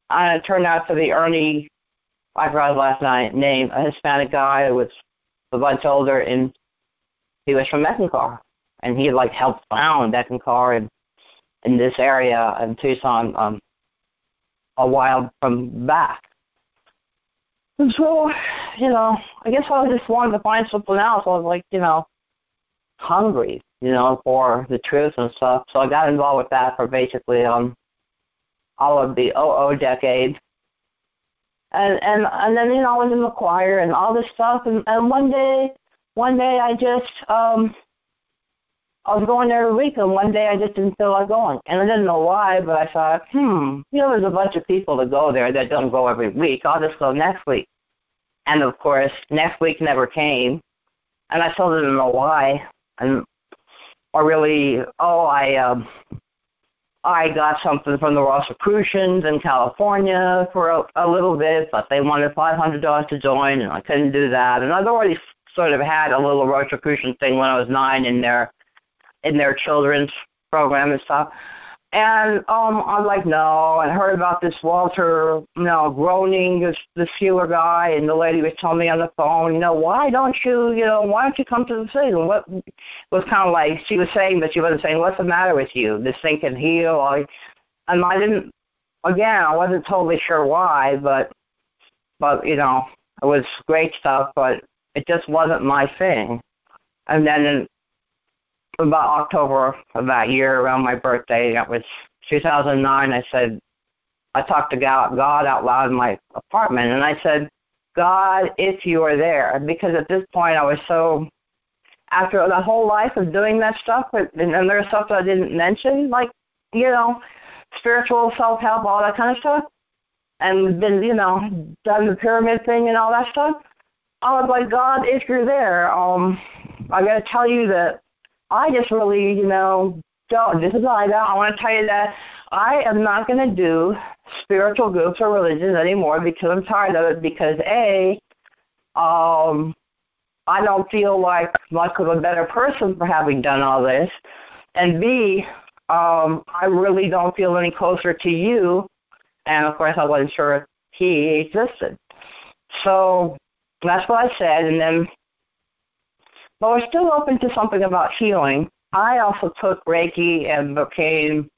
it turned out to be Ernie, I forgot last night, name, a Hispanic guy who was a bunch older, and he was from Eckankar. And he like helped found Eckankar in, in this area in Tucson um, a while from back. And so, you know, I guess I just wanted to find something else. I was like, you know, hungry, you know, for the truth and stuff. So I got involved with that for basically um all of the OO decade. And and and then you know I was in the choir and all this stuff and, and one day one day I just um I was going there every week and one day I just didn't feel like going. And I didn't know why, but I thought, hmm, you know, there's a bunch of people that go there that don't go every week. I'll just go next week. And of course, next week never came. And I still didn't know why. And or really, oh, I um I got something from the Rosicrucians in California for a, a little bit, but they wanted five hundred dollars to join, and I couldn't do that. And I'd already sort of had a little Rosicrucian thing when I was nine in their in their children's program and stuff. And um, I'm like, no. And I heard about this Walter, you know, Gröning, this this healer guy, and the lady was telling me on the phone, you know, why don't you, you know, why don't you come to the city? And what was kind of like she was saying, but she wasn't saying, what's the matter with you? This thing can heal. I, and I didn't. Again, I wasn't totally sure why, but but you know, it was great stuff, but it just wasn't my thing. And then about October of that year, around my birthday, that was 2009, I said, I talked to God, out loud in my apartment, and I said, God, if you are there, because at this point I was so, after the whole life of doing that stuff, and, and there's stuff that I didn't mention, like, you know, spiritual self-help, all that kind of stuff, and been, you know, done the pyramid thing and all that stuff. I was like, God, if you're there, um, I got to tell you that I just really, you know, don't. This is Ida. I want to tell you that I am not going to do spiritual groups or religions anymore because I'm tired of it. Because a, um, I don't feel like much of a better person for having done all this, and b, um, I really don't feel any closer to you. And of course, I wasn't sure he existed. So that's what I said. And then, but we're still open to something about healing. I also took Reiki and became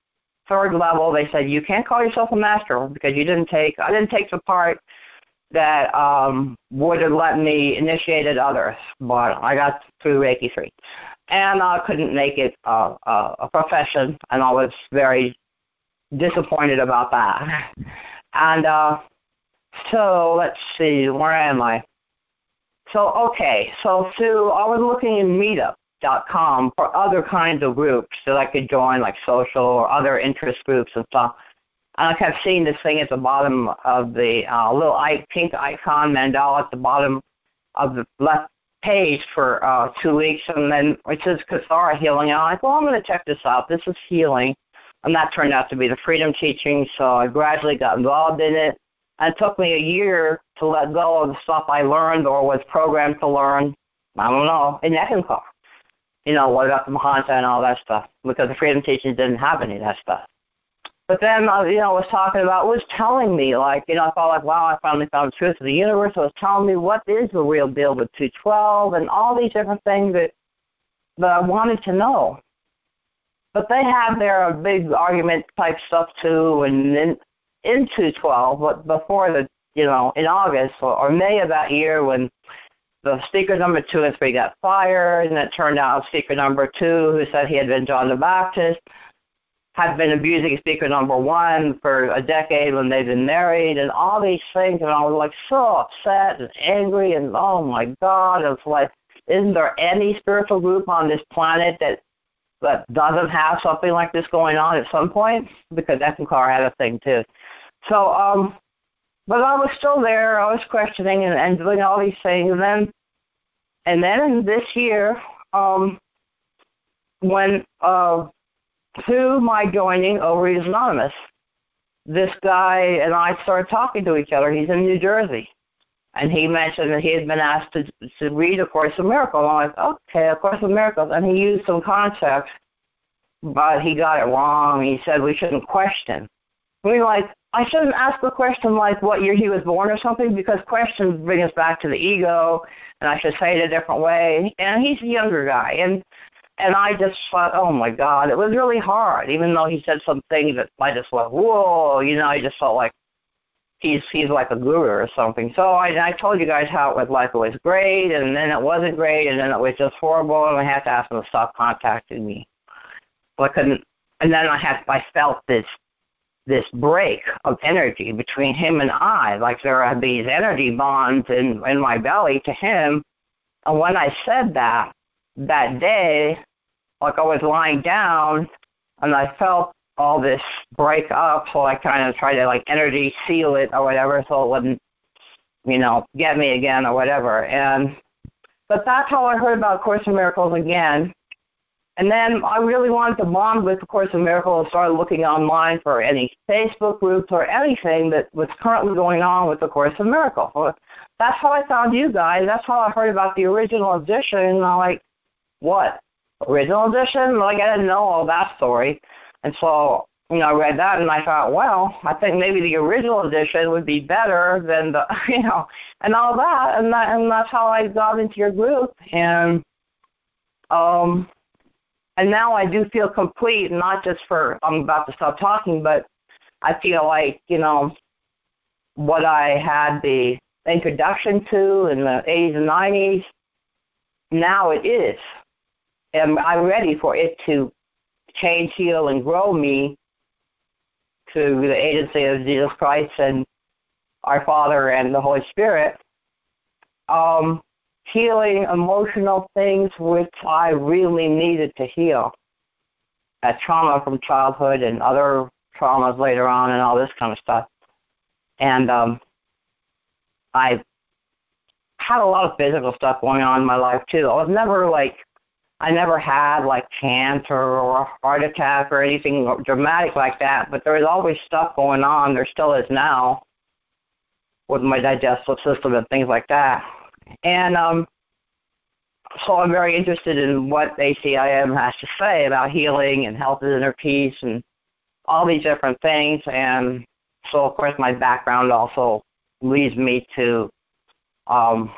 third level. They said you can't call yourself a master because you didn't take. I didn't take the part that um, would have let me initiate others, but I got through Reiki three, and I couldn't make it a, a, a profession, and I was very disappointed about that. *laughs* And uh, so let's see, where am I? So okay, so Sue, I was looking in Meetup.com for other kinds of groups that I could join, like social or other interest groups and stuff. And I kept seeing this thing at the bottom of the uh, little pink icon mandala at the bottom of the left page for uh, two weeks, and then it says Kathara Healing. And I'm like, well, I'm going to check this out. This is healing. And that turned out to be the freedom teaching, so I gradually got involved in it. It took me a year to let go of the stuff I learned or was programmed to learn. I don't know, in Eckankar. You know, what about the Mahanta and all that stuff, because the freedom teaching didn't have any of that stuff. But then, uh, you know, was talking about, was telling me, like, you know, I felt like, wow, I finally found the truth of the universe. It was telling me what is the real deal with 212 and all these different things that, that I wanted to know. But they have their big argument type stuff too, and in, in 212, but before the, you know, in August or, or May of that year when the speaker number two and three got fired, and it turned out speaker number two, who said he had been John the Baptist, had been abusing speaker number one for a decade when they've been married, and all these things, and I was like so upset and angry, and oh my God, it's like, isn't there any spiritual group on this planet that that doesn't have something like this going on at some point? Because Eckankar had a thing too. So, um, but I was still there. I was questioning and, and doing all these things, and then, and then this year, um, when uh, through my joining Overeaters Anonymous, this guy and I started talking to each other. He's in New Jersey. And he mentioned that he had been asked to, to read A Course in Miracles. I'm like, okay, A Course in Miracles. And he used some concepts, but he got it wrong. He said we shouldn't question. We like, I shouldn't ask a question like what year he was born or something because questions bring us back to the ego, and I should say it a different way. And he's a younger guy, and and I just thought, oh my God, it was really hard. Even though he said some things that I just went, whoa, you know, I just felt like he's he's like a guru or something. So I I told you guys how it was like it was great, and then it wasn't great, and then it was just horrible, and I had to ask him to stop contacting me. So I couldn't, and then I had I felt this this break of energy between him and I, like there are these energy bonds in in my belly to him. And when I said that that day, like I was lying down, and I felt all this break up, so I kind of tried to like energy seal it or whatever, so it wouldn't, you know, get me again or whatever. And but that's how I heard about Course in Miracles again. And then I really wanted to bond with the Course in Miracles and started looking online for any Facebook groups or anything that was currently going on with the Course in Miracles. That's how I found you guys. That's how I heard about the original edition. And I'm like, what? Original edition? Like I didn't know all that story. And so, you know, I read that and I thought, well, I think maybe the original edition would be better than the, *laughs* you know, and all that. And that, and that's how I got into your group. And, um, and now I do feel complete, not just for I'm about to stop talking, but I feel like you know what I had the introduction to in the 80s and 90s. Now it is, and I'm ready for it to change, heal, and grow me through the agency of Jesus Christ and our Father and the Holy Spirit. Um, healing emotional things which I really needed to heal. That trauma from childhood and other traumas later on and all this kind of stuff. And um I had a lot of physical stuff going on in my life too. I was never like I never had like cancer or a heart attack or anything dramatic like that, but there was always stuff going on. There still is now with my digestive system and things like that. And um so I'm very interested in what ACIM has to say about healing and health and inner peace and all these different things. And so, of course, my background also leads me to um,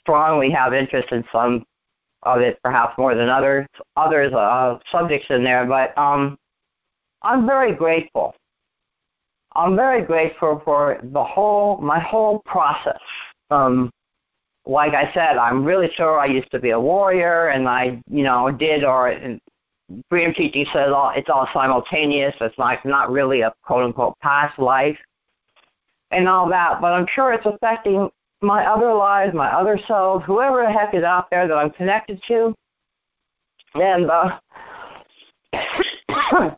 strongly have interest in some of it, perhaps more than others. Others uh, subjects in there, but um, I'm very grateful. I'm very grateful for the whole my whole process. Um, like I said, I'm really sure I used to be a warrior, and I, you know, did or freedom teaching says all it's all simultaneous. It's like not really a quote unquote past life and all that, but I'm sure it's affecting my other lives, my other selves, whoever the heck is out there that I'm connected to. And uh *coughs*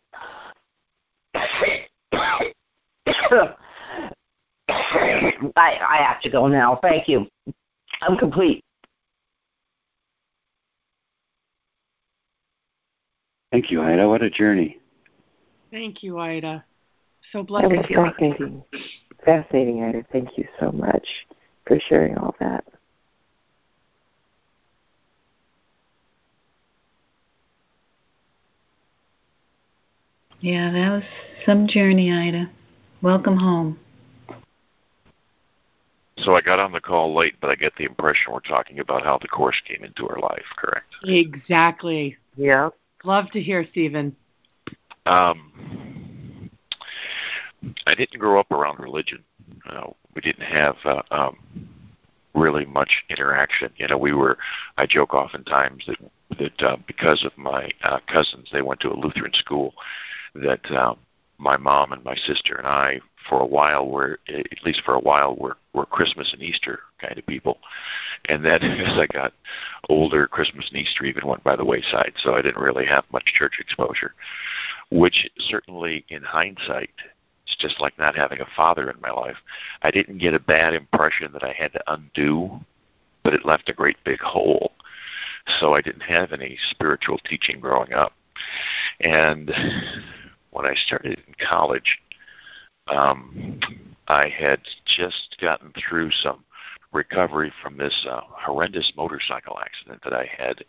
I I have to go now. Thank you. I'm complete. Thank you, Ida. What a journey. Thank you, Ida. So blessed. That was fascinating. Fascinating, Ida. Thank you so much for sharing all that. Yeah, that was some journey, Ida. Welcome home. So I got on the call late, but I get the impression we're talking about how the course came into our life, correct? Exactly. Yeah. Love to hear, Stephen. Um, I didn't grow up around religion. Uh, we didn't have uh, um, really much interaction. You know, we were. I joke oftentimes that that uh, because of my uh, cousins, they went to a Lutheran school. That uh, my mom and my sister and I, for a while, were at least for a while, were were Christmas and Easter kind of people. And then *laughs* as I got older, Christmas and Easter even went by the wayside. So I didn't really have much church exposure, which certainly, in hindsight, it's just like not having a father in my life. I didn't get a bad impression that I had to undo, but it left a great big hole. So I didn't have any spiritual teaching growing up. And when I started in college, um, I had just gotten through some recovery from this uh, horrendous motorcycle accident that I had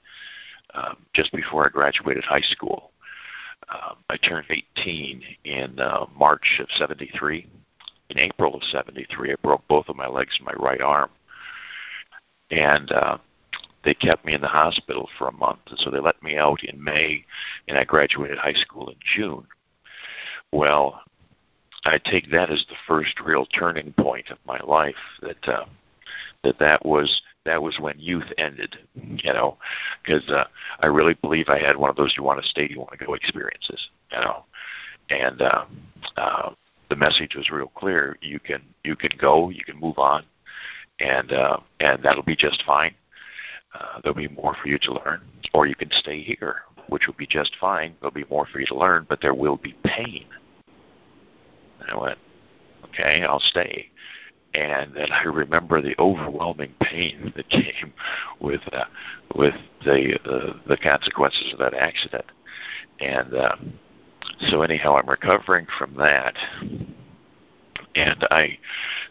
um, just before I graduated high school. Um, I turned 18 in uh, March of 73. In April of 73, I broke both of my legs and my right arm. And uh, they kept me in the hospital for a month. And so they let me out in May, and I graduated high school in June. Well, I take that as the first real turning point of my life. That uh, that that was that was when youth ended. You know, because uh, I really believe I had one of those "you want to stay, you want to go" experiences. You know, and uh, uh, the message was real clear. You can you can go, you can move on, and uh, and that'll be just fine. Uh, there'll be more for you to learn, or you can stay here, which will be just fine. There'll be more for you to learn, but there will be pain. And I went, okay, I'll stay. And then I remember the overwhelming pain *laughs* that came with uh, with the, the the consequences of that accident. And uh, so anyhow, I'm recovering from that, and I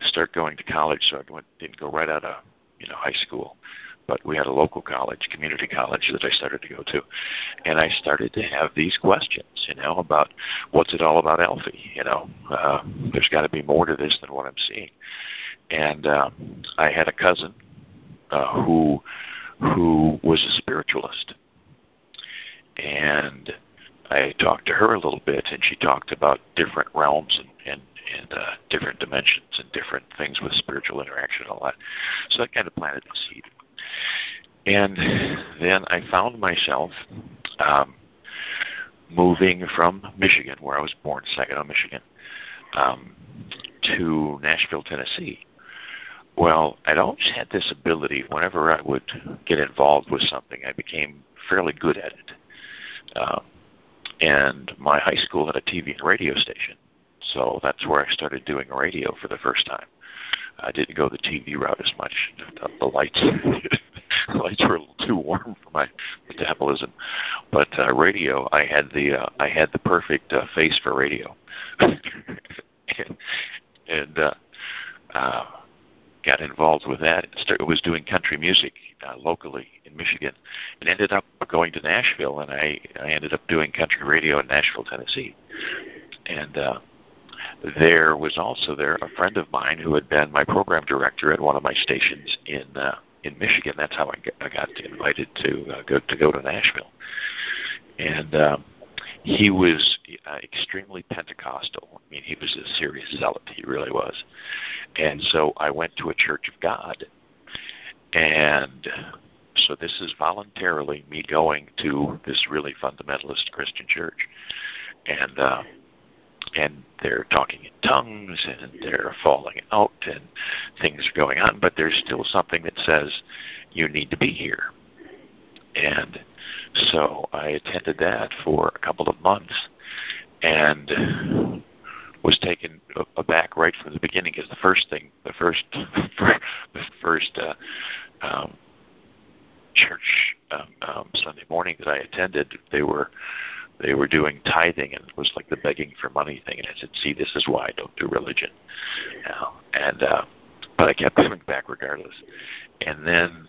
start going to college. So I went, didn't go right out of you know high school but we had a local college, community college that I started to go to, and I started to have these questions, you know, about what's it all about, Alfie? You know, uh, there's got to be more to this than what I'm seeing. And uh, I had a cousin uh, who who was a spiritualist, and I talked to her a little bit, and she talked about different realms and and, and uh, different dimensions and different things with spiritual interaction and all that. So that kind of planted the seed. And then I found myself um, moving from Michigan, where I was born, Saginaw, Michigan, um, to Nashville, Tennessee. Well, I'd always had this ability. Whenever I would get involved with something, I became fairly good at it. Um, and my high school had a TV and radio station, so that's where I started doing radio for the first time. I didn't go the TV route as much. The, lights, *laughs* the lights were a little too warm for my metabolism. But uh, radio, I had the uh, I had the perfect uh, face for radio, *laughs* and, and uh, uh, got involved with that. Started, was doing country music uh, locally in Michigan, and ended up going to Nashville, and I I ended up doing country radio in Nashville, Tennessee, and. uh there was also there a friend of mine who had been my program director at one of my stations in uh, in Michigan. That's how I got, I got invited to uh, go to go to Nashville, and um, he was uh, extremely Pentecostal. I mean, he was a serious zealot. He really was, and so I went to a Church of God, and so this is voluntarily me going to this really fundamentalist Christian church, and. Uh, and they're talking in tongues and they're falling out and things are going on, but there's still something that says you need to be here. And so I attended that for a couple of months and was taken aback right from the beginning because the first thing, the first, *laughs* the first uh, um, church um, um, Sunday morning that I attended, they were they were doing tithing and it was like the begging for money thing and I said, See, this is why I don't do religion. Now, and uh but I kept *laughs* coming back regardless. And then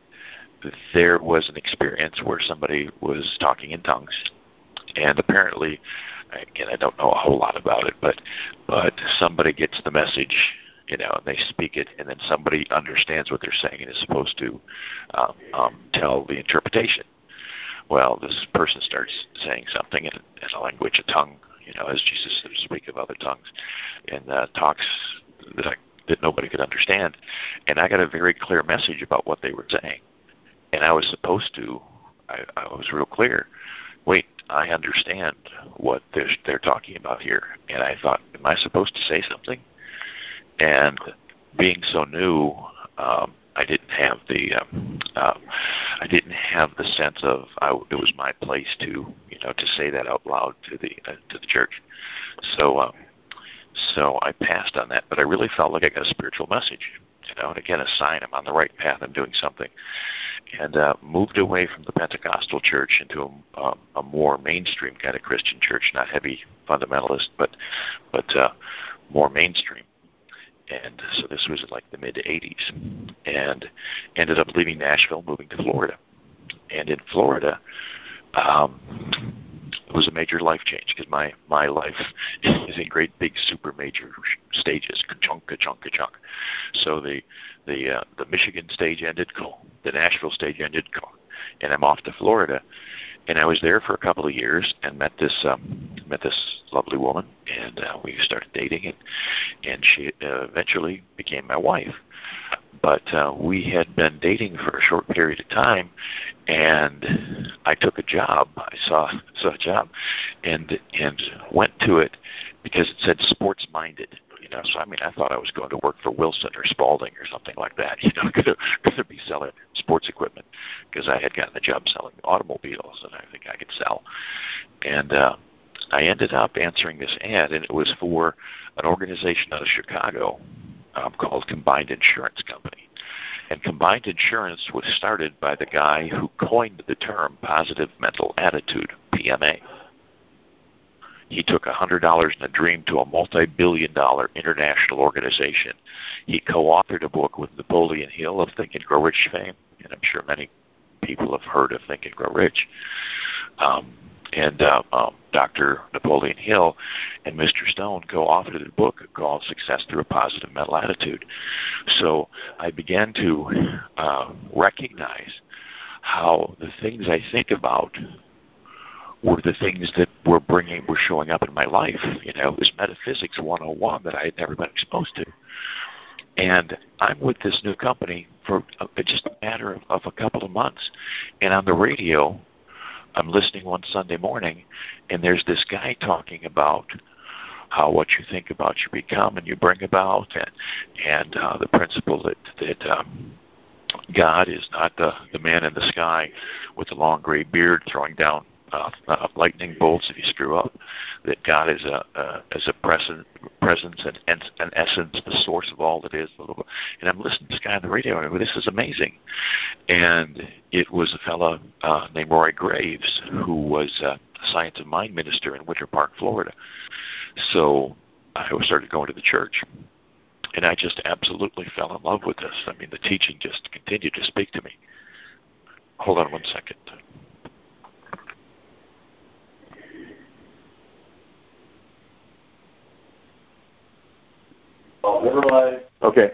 there was an experience where somebody was talking in tongues and apparently again I don't know a whole lot about it, but but somebody gets the message you know, and they speak it, and then somebody understands what they're saying and is supposed to um, um, tell the interpretation well, this person starts saying something in, in a language, a tongue, you know, as Jesus speak of other tongues, and uh, talks that I, that nobody could understand, and I got a very clear message about what they were saying, and I was supposed to, I, I was real clear. Wait, I understand what they're, they're talking about here, and I thought, am I supposed to say something? And being so new, um, I didn't have the um, uh, I didn't have the sense of I, it was my place to you know to say that out loud to the uh, to the church. So um, so I passed on that, but I really felt like I got a spiritual message, you know, and again a sign I'm on the right path, I'm doing something, and uh, moved away from the Pentecostal church into a, um, a more mainstream kind of Christian church, not heavy fundamentalist, but but uh, more mainstream and so this was in like the mid 80s, and ended up leaving Nashville, moving to Florida, and in Florida, um, it was a major life change because my my life *laughs* is in great big super major stages, ka-chunk, ka-chunk, ka-chunk. So the the uh, the Michigan stage ended, cool. The Nashville stage ended, cool. And I'm off to Florida, and I was there for a couple of years and met this um, met this lovely woman, and uh, we started dating, and and she uh, eventually became my wife. But uh, we had been dating for a short period of time, and I took a job. I saw saw a job, and and went to it because it said sports minded know, so I mean, I thought I was going to work for Wilson or Spalding or something like that. *laughs* You know, going to, going to be selling sports equipment because I had gotten the job selling automobiles, and I think I could sell. And uh, I ended up answering this ad, and it was for an organization out of Chicago um, called Combined Insurance Company. And Combined Insurance was started by the guy who coined the term positive mental attitude, PMA he took a $100 in a dream to a multi-billion dollar international organization. He co-authored a book with Napoleon Hill of Think and Grow Rich fame, and I'm sure many people have heard of Think and Grow Rich. Um, and uh, um, Dr. Napoleon Hill and Mr. Stone co-authored a book called Success Through a Positive Mental Attitude. So I began to uh, recognize how the things I think about were the things that were bringing were showing up in my life. You know, it was metaphysics 101 that I had never been exposed to. And I'm with this new company for a, just a matter of, of a couple of months. And on the radio, I'm listening one Sunday morning, and there's this guy talking about how what you think about you become and you bring about, and and uh, the principle that that um, God is not the the man in the sky with the long gray beard throwing down uh, uh, lightning bolts if you screw up. That God is a uh, is a present, presence and, an essence, the source of all that is. And I'm listening to this guy on the radio, and I go, "This is amazing." And it was a fellow uh, named Roy Graves who was a Science of Mind minister in Winter Park, Florida. So I started going to the church, and I just absolutely fell in love with this. I mean, the teaching just continued to speak to me. Hold on one second. Okay.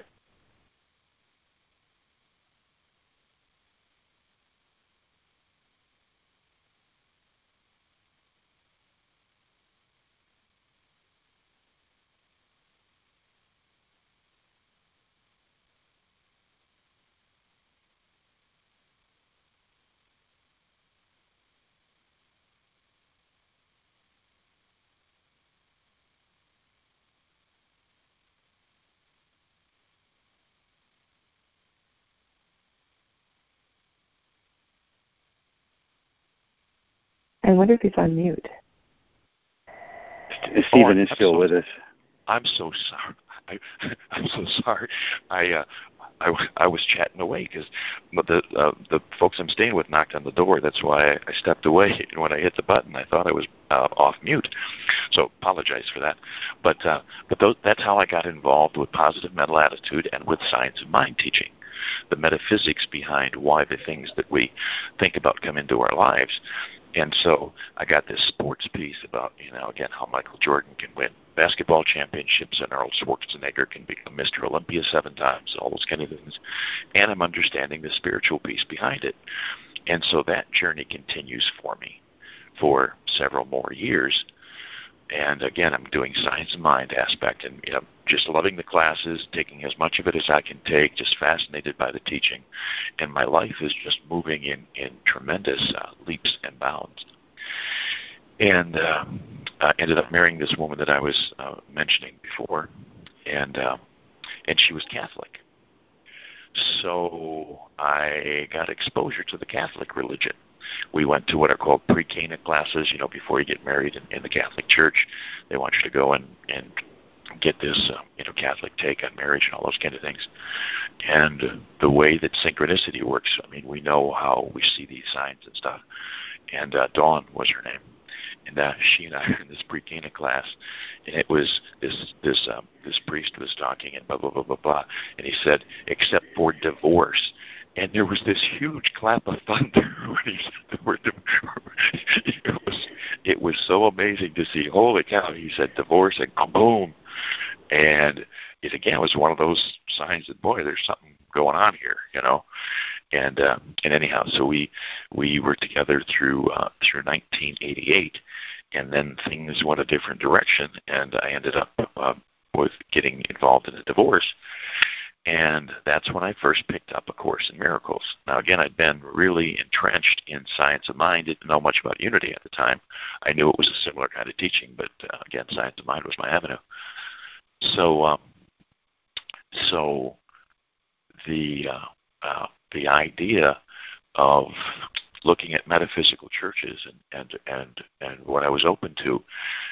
I wonder if he's on mute. Stephen Oh, is still I'm with us. I'm so sorry. I, *laughs* I'm so sorry. I uh, I, w- I was chatting away because the uh, the folks I'm staying with knocked on the door. That's why I, I stepped away. *laughs* And when I hit the button, I thought I was uh, off mute. So apologize for that. But uh, but those, that's how I got involved with positive mental attitude and with science of mind teaching. The metaphysics behind why the things that we think about come into our lives. And so I got this sports piece about, you know, again, how Michael Jordan can win basketball championships and Arnold Schwarzenegger can become Mr. Olympia seven times, all those kind of things. And I'm understanding the spiritual piece behind it. And so that journey continues for me for several more years. And again, I'm doing science of mind aspect and you know, just loving the classes, taking as much of it as I can take, just fascinated by the teaching. And my life is just moving in, in tremendous uh, leaps and bounds. And uh, I ended up marrying this woman that I was uh, mentioning before, and uh, and she was Catholic. So I got exposure to the Catholic religion. We went to what are called pre-Cana classes. You know, before you get married in, in the Catholic Church, they want you to go and and get this uh, you know Catholic take on marriage and all those kind of things. And the way that synchronicity works, I mean, we know how we see these signs and stuff. And uh, Dawn was her name and uh, she and I were in this pre-Cana class, and it was this this um, this priest was talking and blah blah blah blah blah, and he said, except for divorce. And there was this huge clap of thunder *laughs* when he said the word divorce. *laughs* It was it was so amazing to see. Holy cow! He said divorce and kaboom, and it again was one of those signs that boy, there's something going on here, you know? And uh, and anyhow, so we we were together through uh, through 1988, and then things went a different direction, and I ended up uh, with getting involved in a divorce, and that's when I first picked up A Course in Miracles. Now again, I'd been really entrenched in science of mind. Didn't know much about Unity at the time. I knew it was a similar kind of teaching, but uh, again, science of mind was my avenue. So um, so the uh, uh, the idea of looking at metaphysical churches and, and and and what I was open to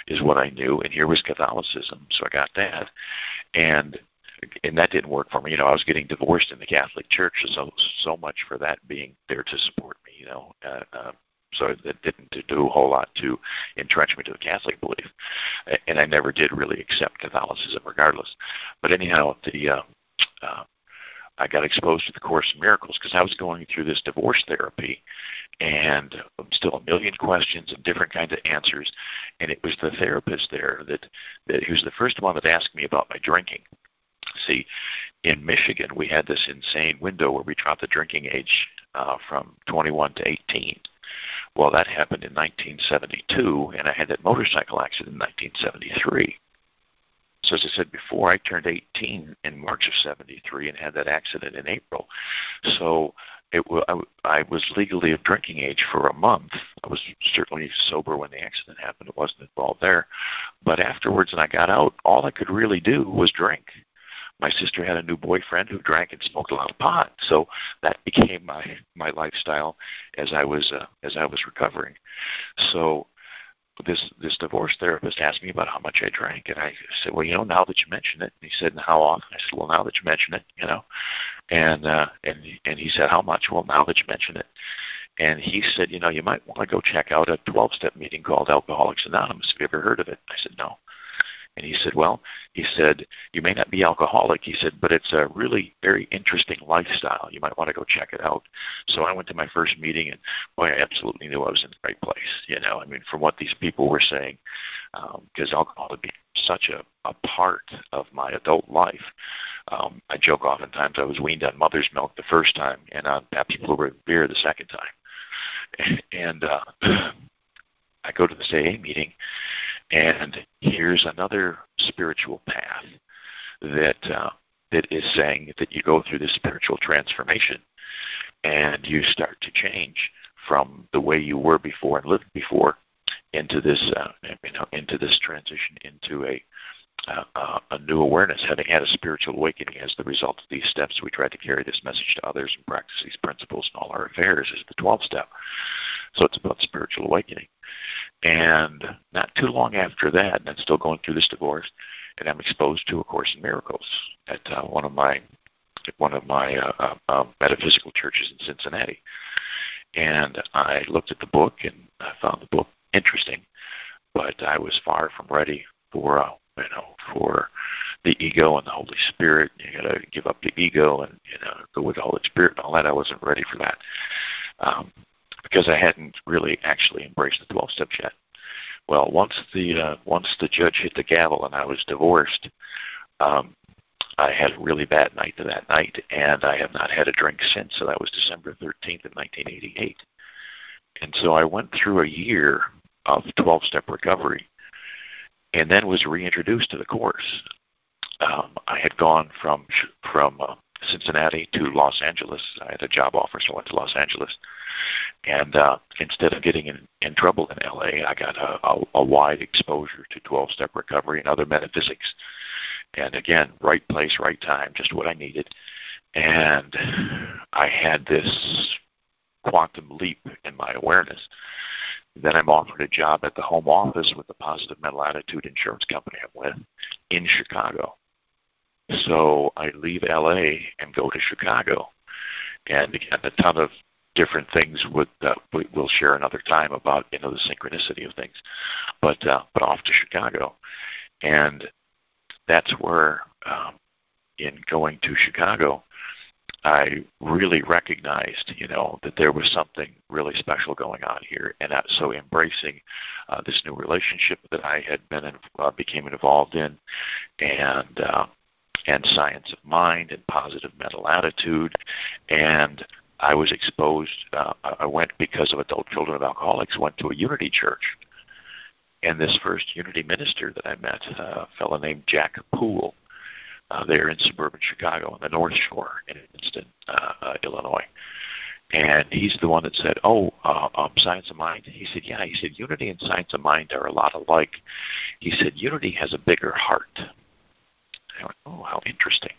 is what I knew and here was Catholicism so I got that and and that didn't work for me you know I was getting divorced in the Catholic Church so so much for that being there to support me you know uh, uh, so it didn't do a whole lot to entrench me to the Catholic belief and I never did really accept Catholicism regardless but anyhow the uh, uh, I got exposed to the Course in Miracles because I was going through this divorce therapy, and still a million questions and different kinds of answers. And it was the therapist there that that he was the first one that asked me about my drinking. See, in Michigan, we had this insane window where we dropped the drinking age uh, from 21 to 18. Well, that happened in 1972, and I had that motorcycle accident in 1973. So as I said before, I turned 18 in March of 73 and had that accident in April. So it I, I was legally of drinking age for a month. I was certainly sober when the accident happened. It wasn't involved there. But afterwards, when I got out, all I could really do was drink. My sister had a new boyfriend who drank and smoked a lot of pot, so that became my my lifestyle as I was uh, as I was recovering. So this this divorce therapist asked me about how much I drank, and I said, "Well, you know, now that you mention it," and he said, "And how often?" I said, "Well, now that you mention it, you know," and uh, and and he said, "How much?" Well, now that you mention it, and he said, "You know, you might want to go check out a 12-step meeting called Alcoholics Anonymous. Have you ever heard of it?" I said, "No." And he said, Well, he said, you may not be alcoholic. He said, but it's a really very interesting lifestyle. You might want to go check it out. So I went to my first meeting, and boy, I absolutely knew I was in the right place. You know, I mean, from what these people were saying, because um, alcohol had become such a, a part of my adult life. Um, I joke oftentimes I was weaned on mother's milk the first time and on Pabst Blue beer the second time. *laughs* And uh, *clears throat* I go to this AA meeting, and here's another spiritual path that uh, that is saying that you go through this spiritual transformation, and you start to change from the way you were before and lived before into this uh, you know into this transition into a uh, a new awareness, having had a spiritual awakening as the result of these steps. We try to carry this message to others and practice these principles in all our affairs is the 12 step. So it's about spiritual awakening. And not too long after that, and I'm still going through this divorce, and I'm exposed to A Course in Miracles at uh, one of my one of my uh, uh, uh, metaphysical churches in Cincinnati. And I looked at the book and I found the book interesting, but I was far from ready for uh, you know for the ego and the Holy Spirit. You got to give up the ego and you know go with the Holy Spirit and all that. I wasn't ready for that um, because I hadn't really actually embraced the 12 steps yet. Well, once the uh, once the judge hit the gavel and I was divorced, um, I had a really bad night that night, and I have not had a drink since. So that was December 13th of 1988. And so I went through a year of 12-step recovery, and then was reintroduced to the course. Um, I had gone from from uh, Cincinnati to Los Angeles. I had a job offer, so I went to Los Angeles. And uh, instead of getting in, in trouble in LA, I got a, a, a wide exposure to 12 step recovery and other metaphysics. And again, right place, right time, just what I needed. And I had this quantum leap in my awareness. Then I'm offered a job at the home office with the Positive Mental Attitude insurance company I'm with in Chicago. So I leave LA and go to Chicago. And again, a ton of different things with uh, we, we'll share another time about you know the synchronicity of things. But uh, but off to Chicago, and that's where um, in going to Chicago, I really recognized, you know, that there was something really special going on here, and so embracing uh, this new relationship that I had been in, uh, became involved in, and uh, and science of mind and positive mental attitude. And I was exposed. Uh, I went because of adult children of alcoholics. Went to a Unity church, and this first Unity minister that I met, uh, a fellow named Jack Poole, uh, there in suburban Chicago on the North Shore in Evanston, uh, uh, Illinois. And he's the one that said, "Oh, uh, um, science of mind." He said, "Yeah." He said, "Unity and science of mind are a lot alike." He said, "Unity has a bigger heart." I went, oh, how interesting.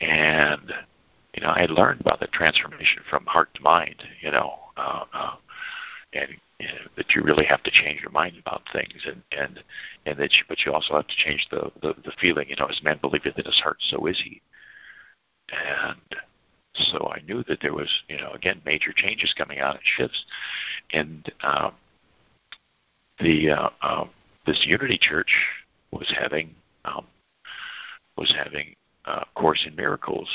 And, you know, I had learned about the transformation from heart to mind, you know, uh, uh, and you know, that you really have to change your mind about things, and and and that, you, but you also have to change the, the the feeling. You know, as man believeth in his heart, so is he. And so I knew that there was, you know, again, major changes coming out and shifts, and um, the uh, um, this Unity Church was having um, was having uh, Course in Miracles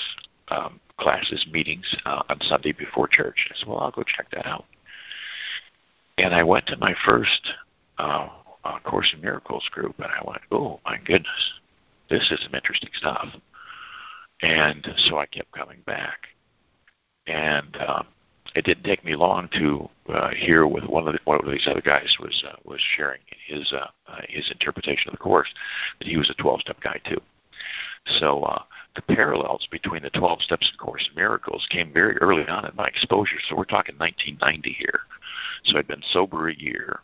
um, classes, meetings uh, on Sunday before church. I said, well, I'll go check that out. And I went to my first uh, uh, Course in Miracles group, and I went, oh, my goodness, this is some interesting stuff. And so I kept coming back. And um, it didn't take me long to uh, hear with one of the, one of these other guys was uh, was sharing his uh, uh, his interpretation of the course that he was a 12 step guy too. So uh, the parallels between the 12 steps of Course in Miracles came very early on in my exposure. So we're talking 1990 here. So I'd been sober a year,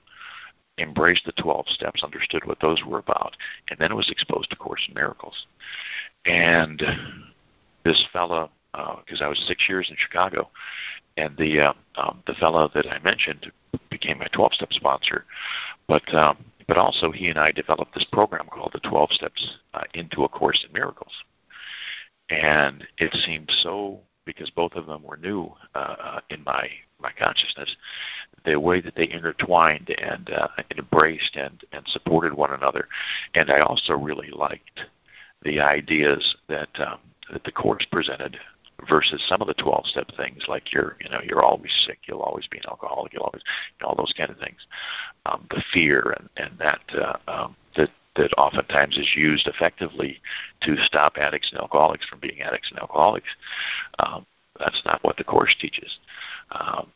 embraced the 12 steps, understood what those were about, and then was exposed to Course in Miracles. And this fella, because uh, I was six years in Chicago, and the uh, um, the fellow that I mentioned became my 12-step sponsor. But um, but also he and I developed this program called the 12 Steps uh, into a Course in Miracles, and it seemed so because both of them were new uh, uh, in my my consciousness, the way that they intertwined and, uh, and embraced and, and supported one another, and I also really liked the ideas that um, that the course presented versus some of the 12 step things like you're you know you're always sick you'll always be an alcoholic you'll always you know, all those kind of things. Um, the fear and and that uh, um, that that oftentimes is used effectively to stop addicts and alcoholics from being addicts and alcoholics. Um, that's not what the course teaches. Um,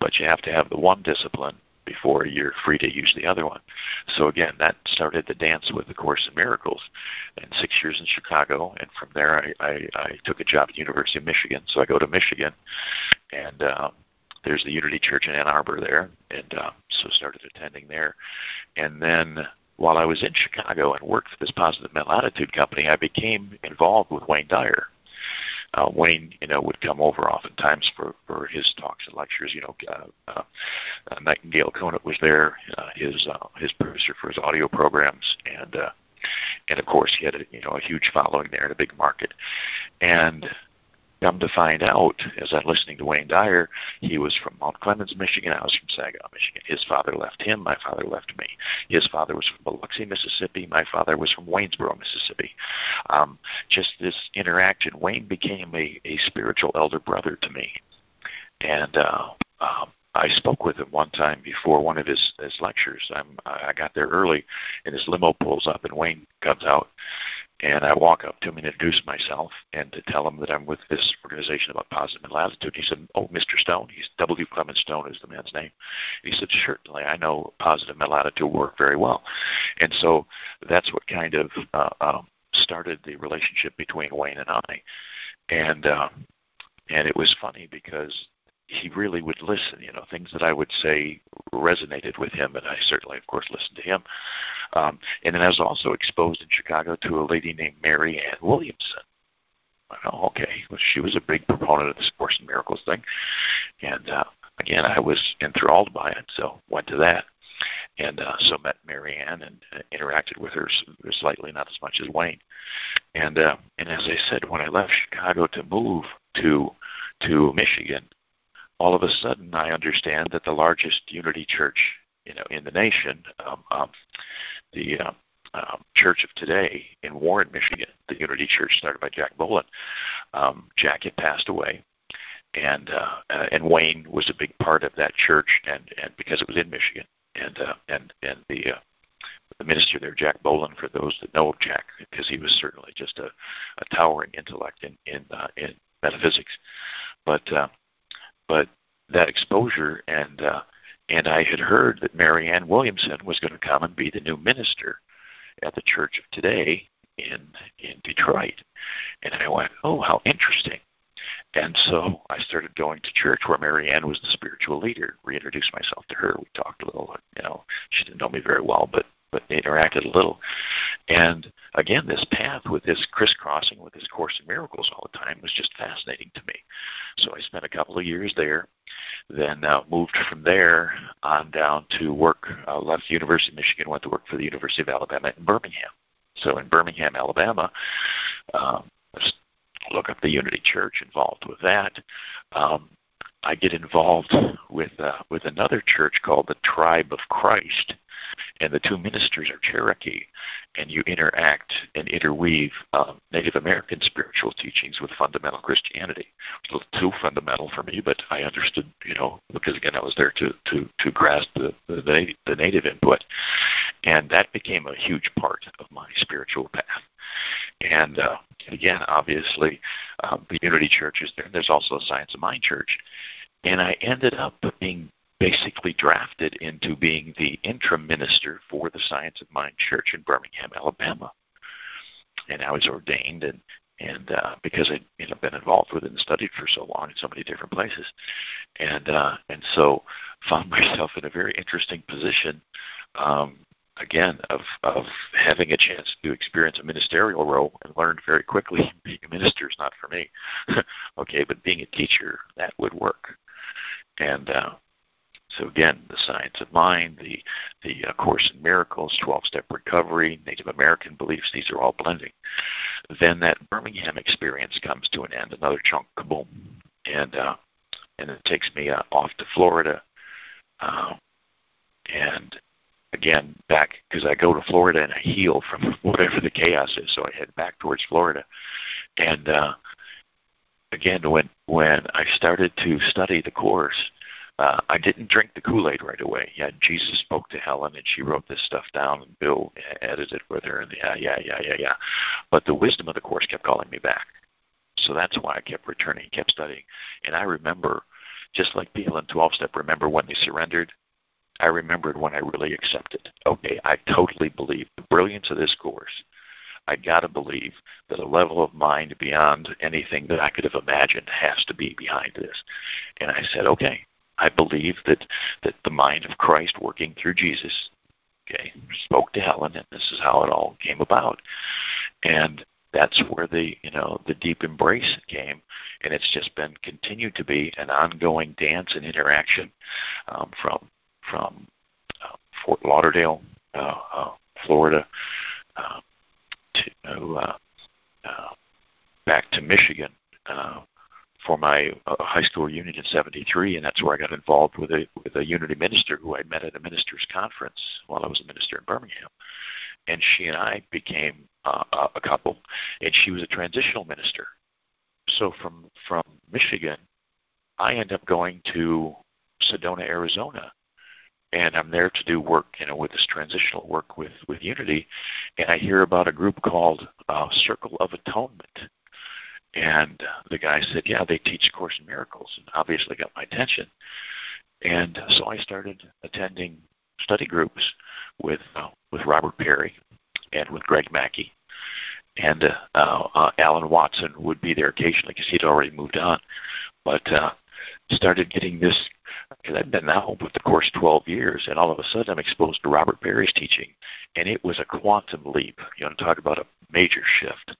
but you have to have the one discipline before you're free to use the other one. So again, that started the dance with the Course in Miracles, and six years in Chicago, and from there I, I, I took a job at University of Michigan. So I go to Michigan, and um, there's the Unity Church in Ann Arbor there, and uh, so started attending there, and then while I was in Chicago and worked for this positive mental attitude company, I became involved with Wayne Dyer uh, Wayne, you know, would come over oftentimes for for his talks and lectures. You know, uh, uh, uh Nightingale Conant was there, uh, his uh, his producer for his audio programs, and uh, and of course he had a you know a huge following there and a big market, and Come to find out, as I'm listening to Wayne Dyer, he was from Mount Clemens, Michigan. I was from Saginaw, Michigan. His father left him. My father left me. His father was from Biloxi, Mississippi. My father was from Waynesboro, Mississippi. Um, just this interaction, Wayne became a, a spiritual elder brother to me. And uh, um, I spoke with him one time before one of his, his lectures. I'm, I got there early, and his limo pulls up, and Wayne comes out, and I walk up to him and introduce myself and to tell him that I'm with this organization about positive mental attitude. He said, "Oh, Mr. Stone." He's W. Clement Stone is the man's name. He said, "Certainly, I know positive mental attitude work very well," and so that's what kind of uh, um, started the relationship between Wayne and I, and uh, and it was funny because he really would listen. You know, things that I would say resonated with him, and I certainly, of course, listened to him. Um, and then I was also exposed in Chicago to a lady named Marianne Williamson. Oh, okay, well, she was a big proponent of this Course in Miracles thing, and uh, again, I was enthralled by it, so went to that, and uh, so met Marianne and uh, interacted with her slightly, not as much as Wayne, and uh, and as I said, when I left Chicago to move to to Michigan, all of a sudden I understand that the largest Unity church you know in the nation, um, um, the uh, um, Church of Today in Warren, Michigan, the Unity Church started by Jack Boland. Um, Jack had passed away, and uh, uh, and Wayne was a big part of that church, and and because it was in Michigan, and uh, and and the uh, the minister there, Jack Boland, for those that know of Jack, because he was certainly just a, a towering intellect in in uh, in metaphysics, but uh, but that exposure and uh, and I had heard that Marianne Williamson was going to come and be the new minister at the Church of Today in in Detroit, and I went, oh, how interesting. And so I started going to church where Marianne was the spiritual leader. Reintroduced myself to her. We talked a little. You know, she didn't know me very well, but but interacted a little. And again, this path with this crisscrossing with this Course in Miracles all the time was just fascinating to me. So I spent a couple of years there, then uh, moved from there on down to work, uh, left the University of Michigan, went to work for the University of Alabama in Birmingham. So in Birmingham, Alabama, um, look up the Unity Church, involved with that. Um, I get involved with uh, with another church called the Tribe of Christ, and the two ministers are Cherokee, and you interact and interweave um, Native American spiritual teachings with fundamental Christianity. It's too fundamental for me, but I understood, you know, because again I was there to to to grasp the, the, the native input, and that became a huge part of my spiritual path. And uh, again, obviously, um, the Unity Church is there. And there's also a Science of Mind Church, and I ended up being basically drafted into being the interim minister for the Science of Mind Church in Birmingham, Alabama. And I was ordained, and and uh, because I'd you know, been involved with it and studied for so long in so many different places, and uh, and so found *laughs* myself in a very interesting position. Um, again, of of having a chance to experience a ministerial role and learned very quickly *laughs* being a minister is not for me. *laughs* okay, but being a teacher that would work. And uh, so again, the science of mind, the the uh, Course in Miracles, 12-step recovery, Native American beliefs, these are all blending. Then that Birmingham experience comes to an end, another chunk, kaboom, and uh, and it takes me uh, off to Florida, uh, and again back because I go to Florida and I heal from *laughs* whatever the chaos is. So I head back towards Florida, and uh, again when when I started to study the course, uh, I didn't drink the Kool Aid right away. Yeah, Jesus spoke to Helen and she wrote this stuff down, and Bill edited with her, and yeah, yeah, yeah, yeah, yeah. But the wisdom of the course kept calling me back. So that's why I kept returning, kept studying. And I remember, just like people in 12 step remember when they surrendered, I remembered when I really accepted. Okay, I totally believe the brilliance of this course. I got to believe that a level of mind beyond anything that I could have imagined has to be behind this. And I said, okay, I believe that, that the mind of Christ working through Jesus, okay, spoke to Helen, and this is how it all came about. And that's where the you know the deep embrace came, and it's just been continued to be an ongoing dance and interaction um, from from uh, Fort Lauderdale, uh, uh, Florida, uh, to uh, uh, back to Michigan uh, for my high school reunion in '73, and that's where I got involved with a with a Unity minister who I met at a ministers' conference while I was a minister in Birmingham, and she and I became a couple, and she was a transitional minister. So from from Michigan, I end up going to Sedona, Arizona, and I'm there to do work, you know, with this transitional work with with Unity, and I hear about a group called uh, Circle of Atonement, and the guy said, "Yeah, they teach Course in Miracles," and obviously got my attention, and so I started attending study groups with uh, with Robert Perry and with Greg Mackie, and uh, uh, Allen Watson would be there occasionally because he'd already moved on, but uh, started getting this because I've been now with the course 12 years, and all of a sudden I'm exposed to Robert Perry's teaching, and it was a quantum leap. You know, talk about a major shift.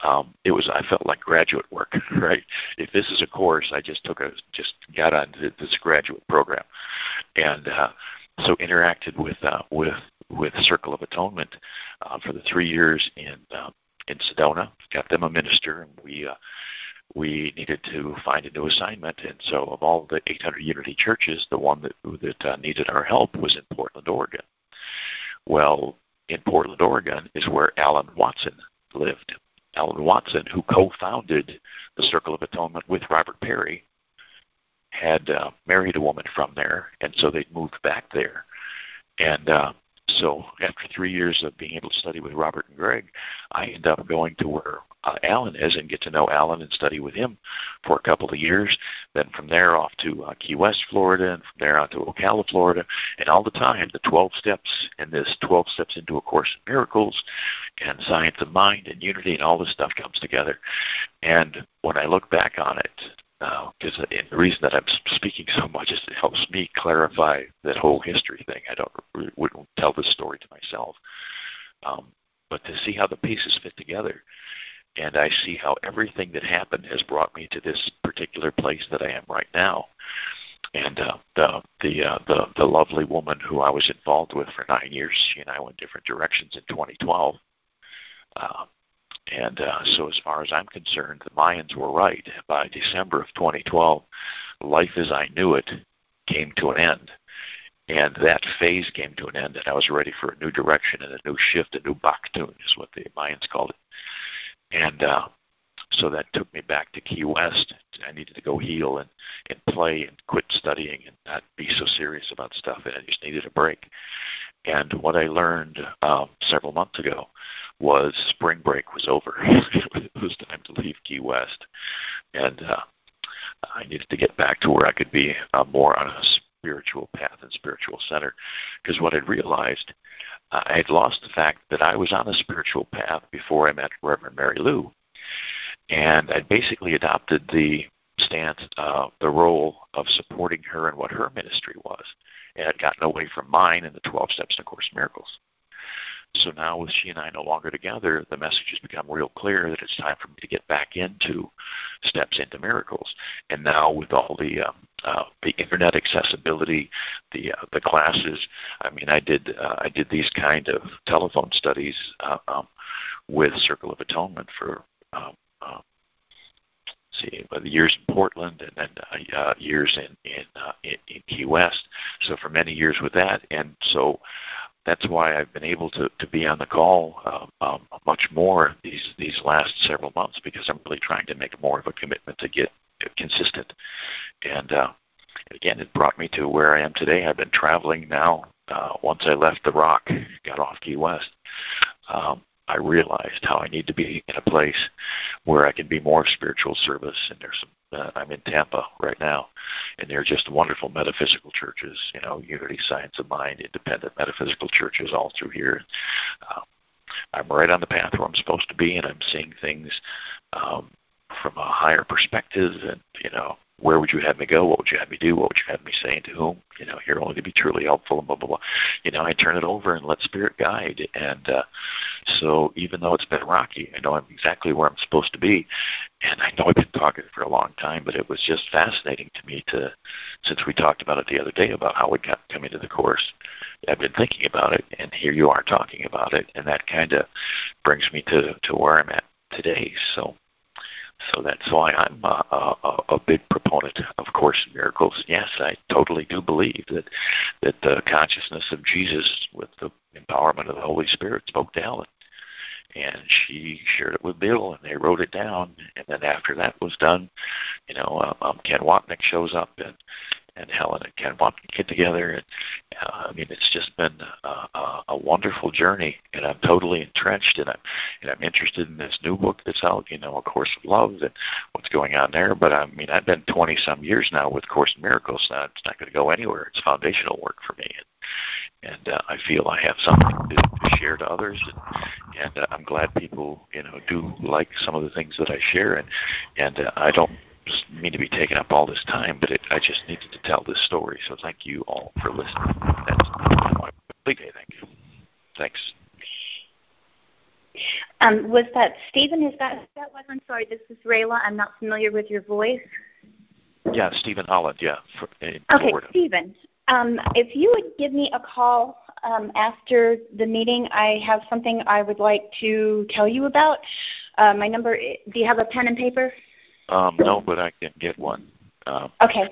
Um, it was I felt like graduate work, *laughs* right? If this is a course, I just took a just got on this graduate program, and uh, so interacted with uh, with with Circle of Atonement uh, for the three years in uh, in Sedona. Got them a minister, and we uh, we needed to find a new assignment. And so, of all the 800 Unity churches, the one that that uh, needed our help was in Portland, Oregon. Well, in Portland, Oregon, is where Allen Watson lived. Allen Watson, who co-founded the Circle of Atonement with Robert Perry, had uh, married a woman from there, and so they moved back there. And uh, so after three years of being able to study with Robert and Greg, I end up going to where uh, Allen is and get to know Allen and study with him for a couple of years. Then from there off to uh, Key West, Florida, and from there on to Ocala, Florida. And all the time, the 12 steps and this 12 steps into A Course in Miracles and Science of Mind and Unity and all this stuff comes together. And when I look back on it, because uh, the reason that I'm speaking so much is it helps me clarify that whole history thing. I don't wouldn't tell this story to myself, um, but to see how the pieces fit together, and I see how everything that happened has brought me to this particular place that I am right now. And uh, the the uh, the the lovely woman who I was involved with for nine years, she and I went different directions in 2012. Uh, and uh, so, as far as I'm concerned, the Mayans were right. By December of 2012, life as I knew it came to an end. And that phase came to an end, and I was ready for a new direction and a new shift, a new Baktun is what the Mayans called it. And uh, so that took me back to Key West. I needed to go heal and, and play and quit studying and not be so serious about stuff, and I just needed a break. And what I learned um, several months ago was spring break was over. *laughs* it was time to leave Key West, and uh, I needed to get back to where I could be uh, more on a spiritual path and spiritual center. Because what I'd realized, uh, I had lost the fact that I was on a spiritual path before I met Reverend Mary Lou, and I'd basically adopted the stance, uh, the role of supporting her and what her ministry was, and had gotten away from mine in the 12 Steps to Course Miracles. So now with she and I no longer together, the message has become real clear that it's time for me to get back into steps into miracles. And now with all the um, uh, the internet accessibility, the uh, the classes. I mean, I did uh, I did these kind of telephone studies uh, um, with Circle of Atonement for um, uh, see, but years in Portland and then uh, years in in, uh, in in Key West. So for many years with that, and so that's why I've been able to, to be on the call um, um, much more these these last several months because I'm really trying to make more of a commitment to get consistent. And uh, again, it brought me to where I am today. I've been traveling now. Uh, once I left the Rock, got off Key West, um, I realized how I need to be in a place where I can be more spiritual service. And there's some uh, I'm in Tampa right now, and they're just wonderful metaphysical churches. You know, Unity Science of Mind, independent metaphysical churches all through here. Uh, I'm right on the path where I'm supposed to be, and I'm seeing things um, from a higher perspective. And you know, where would you have me go? What would you have me do? What would you have me say? And to whom? You know, you're only to be truly helpful and blah blah blah. You know, I turn it over and let spirit guide. And uh, so even though it's been rocky, I know I'm exactly where I'm supposed to be. And I know I've been talking for a long time, but it was just fascinating to me to, since we talked about it the other day about how we got coming to the course. I've been thinking about it, and here you are talking about it, and that kind of brings me to to where I'm at today. So so that's why I'm a, a, a big proponent of Course in Miracles. Yes, I totally do believe that that the consciousness of Jesus with the empowerment of the Holy Spirit spoke to Helen. And she shared it with Bill, and they wrote it down. And then after that was done, you know, um, um Ken Wapnick shows up, and and Helen and Ken want get together. And uh, I mean, it's just been a, a, a wonderful journey, and I'm totally entrenched, and I'm and I'm interested in this new book that's out. You know, A Course of Love and what's going on there. But I mean, I've been 20 some years now with Course in Miracles. Now it's not going to go anywhere. It's foundational work for me. And, and uh, I feel I have something to, to share to others, and, and uh, I'm glad people, you know, do like some of the things that I share, and and uh, I don't mean to be taking up all this time, but it, I just needed to tell this story. So thank you all for listening. That's my complete day. Thank you. Thanks. Um, was that Stephen? Is that that was? I'm sorry. This is Rayla. I'm not familiar with your voice. Yeah, Stephen Holland. Yeah, for, okay, Florida. Stephen. Um, if you would give me a call um, after the meeting, I have something I would like to tell you about. Uh, my number. Do you have a pen and paper? Um, no, but I can get one. Um, okay.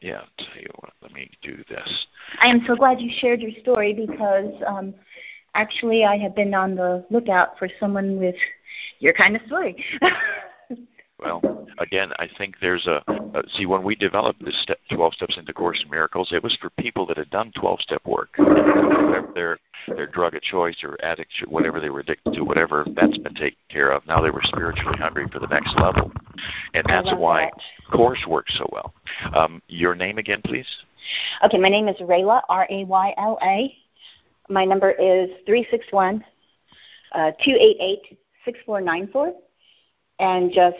Yeah, I'll tell you what. Let me do this. I am so glad you shared your story because um, actually I have been on the lookout for someone with your kind of story. *laughs* Well, again, I think there's a, a see when we developed this step, 12 steps into Course in Miracles, it was for people that had done 12 step work, whatever their their drug of choice or addict, whatever they were addicted to, whatever that's been taken care of. Now they were spiritually hungry for the next level, and that's why that. Course works so well. Um, your name again, please. Okay, my name is Rayla R A Y L A. My number is three six one uh, two eight eight six four nine four, and just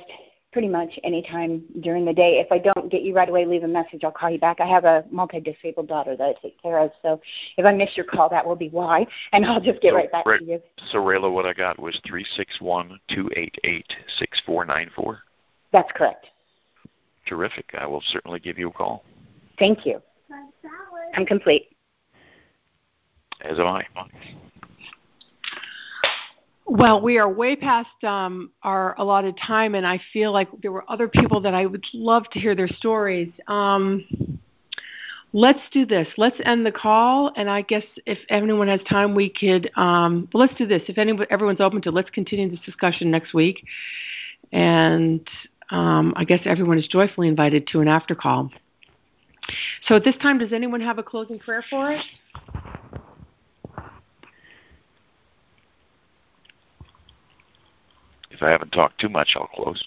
pretty much any time during the day. If I don't get you right away, leave a message. I'll call you back. I have a multi-disabled daughter that I take care of, so if I miss your call, that will be why, and I'll just get so, right back right, to you. So, Rayla, what I got was three six one two eight eight six four nine four. That's correct. Terrific. I will certainly give you a call. Thank you. I'm complete. As am I. Well, we are way past um, our allotted time, and I feel like there were other people that I would love to hear their stories. Um, let's do this. Let's end the call, and I guess if anyone has time, we could. Um, well, let's do this. If anyone, everyone's open to, let's continue this discussion next week, and um, I guess everyone is joyfully invited to an after call. So at this time, does anyone have a closing prayer for us? If I haven't talked too much, I'll close.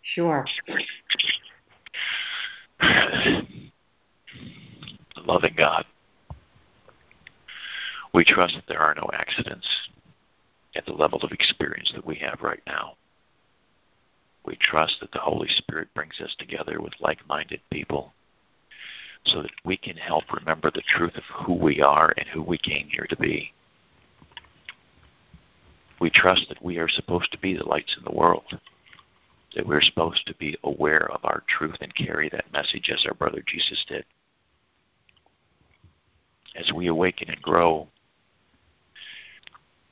Sure. Loving God, we trust that there are no accidents at the level of experience that we have right now. We trust that the Holy Spirit brings us together with like minded people so that we can help remember the truth of who we are and who we came here to be. We trust that we are supposed to be the lights in the world, that we're supposed to be aware of our truth and carry that message as our brother Jesus did. As we awaken and grow,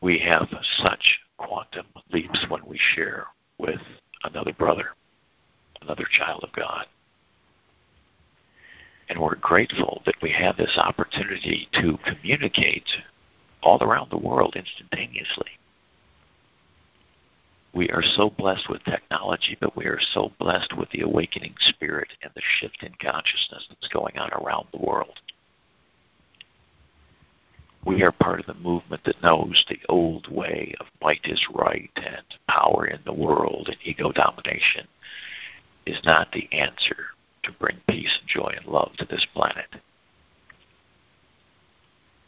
we have such quantum leaps when we share with another brother, another child of God. And we're grateful that we have this opportunity to communicate all around the world instantaneously. We are so blessed with technology, but we are so blessed with the awakening spirit and the shift in consciousness that's going on around the world. We are part of the movement that knows the old way of might is right and power in the world and ego domination is not the answer to bring peace and joy and love to this planet.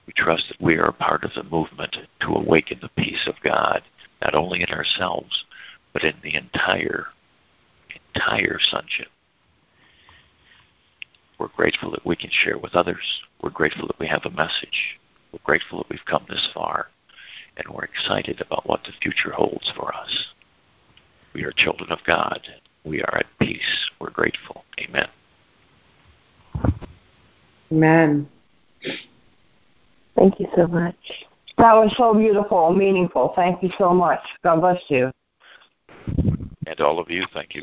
We trust that we are part of the movement to awaken the peace of God, not only in ourselves, but in the entire, entire sonship. We're grateful that we can share with others. We're grateful that we have a message. We're grateful that we've come this far, and we're excited about what the future holds for us. We are children of God. We are at peace. We're grateful. Amen. Amen. Thank you so much. That was so beautiful meaningful. Thank you so much. God bless you. And all of you, thank you.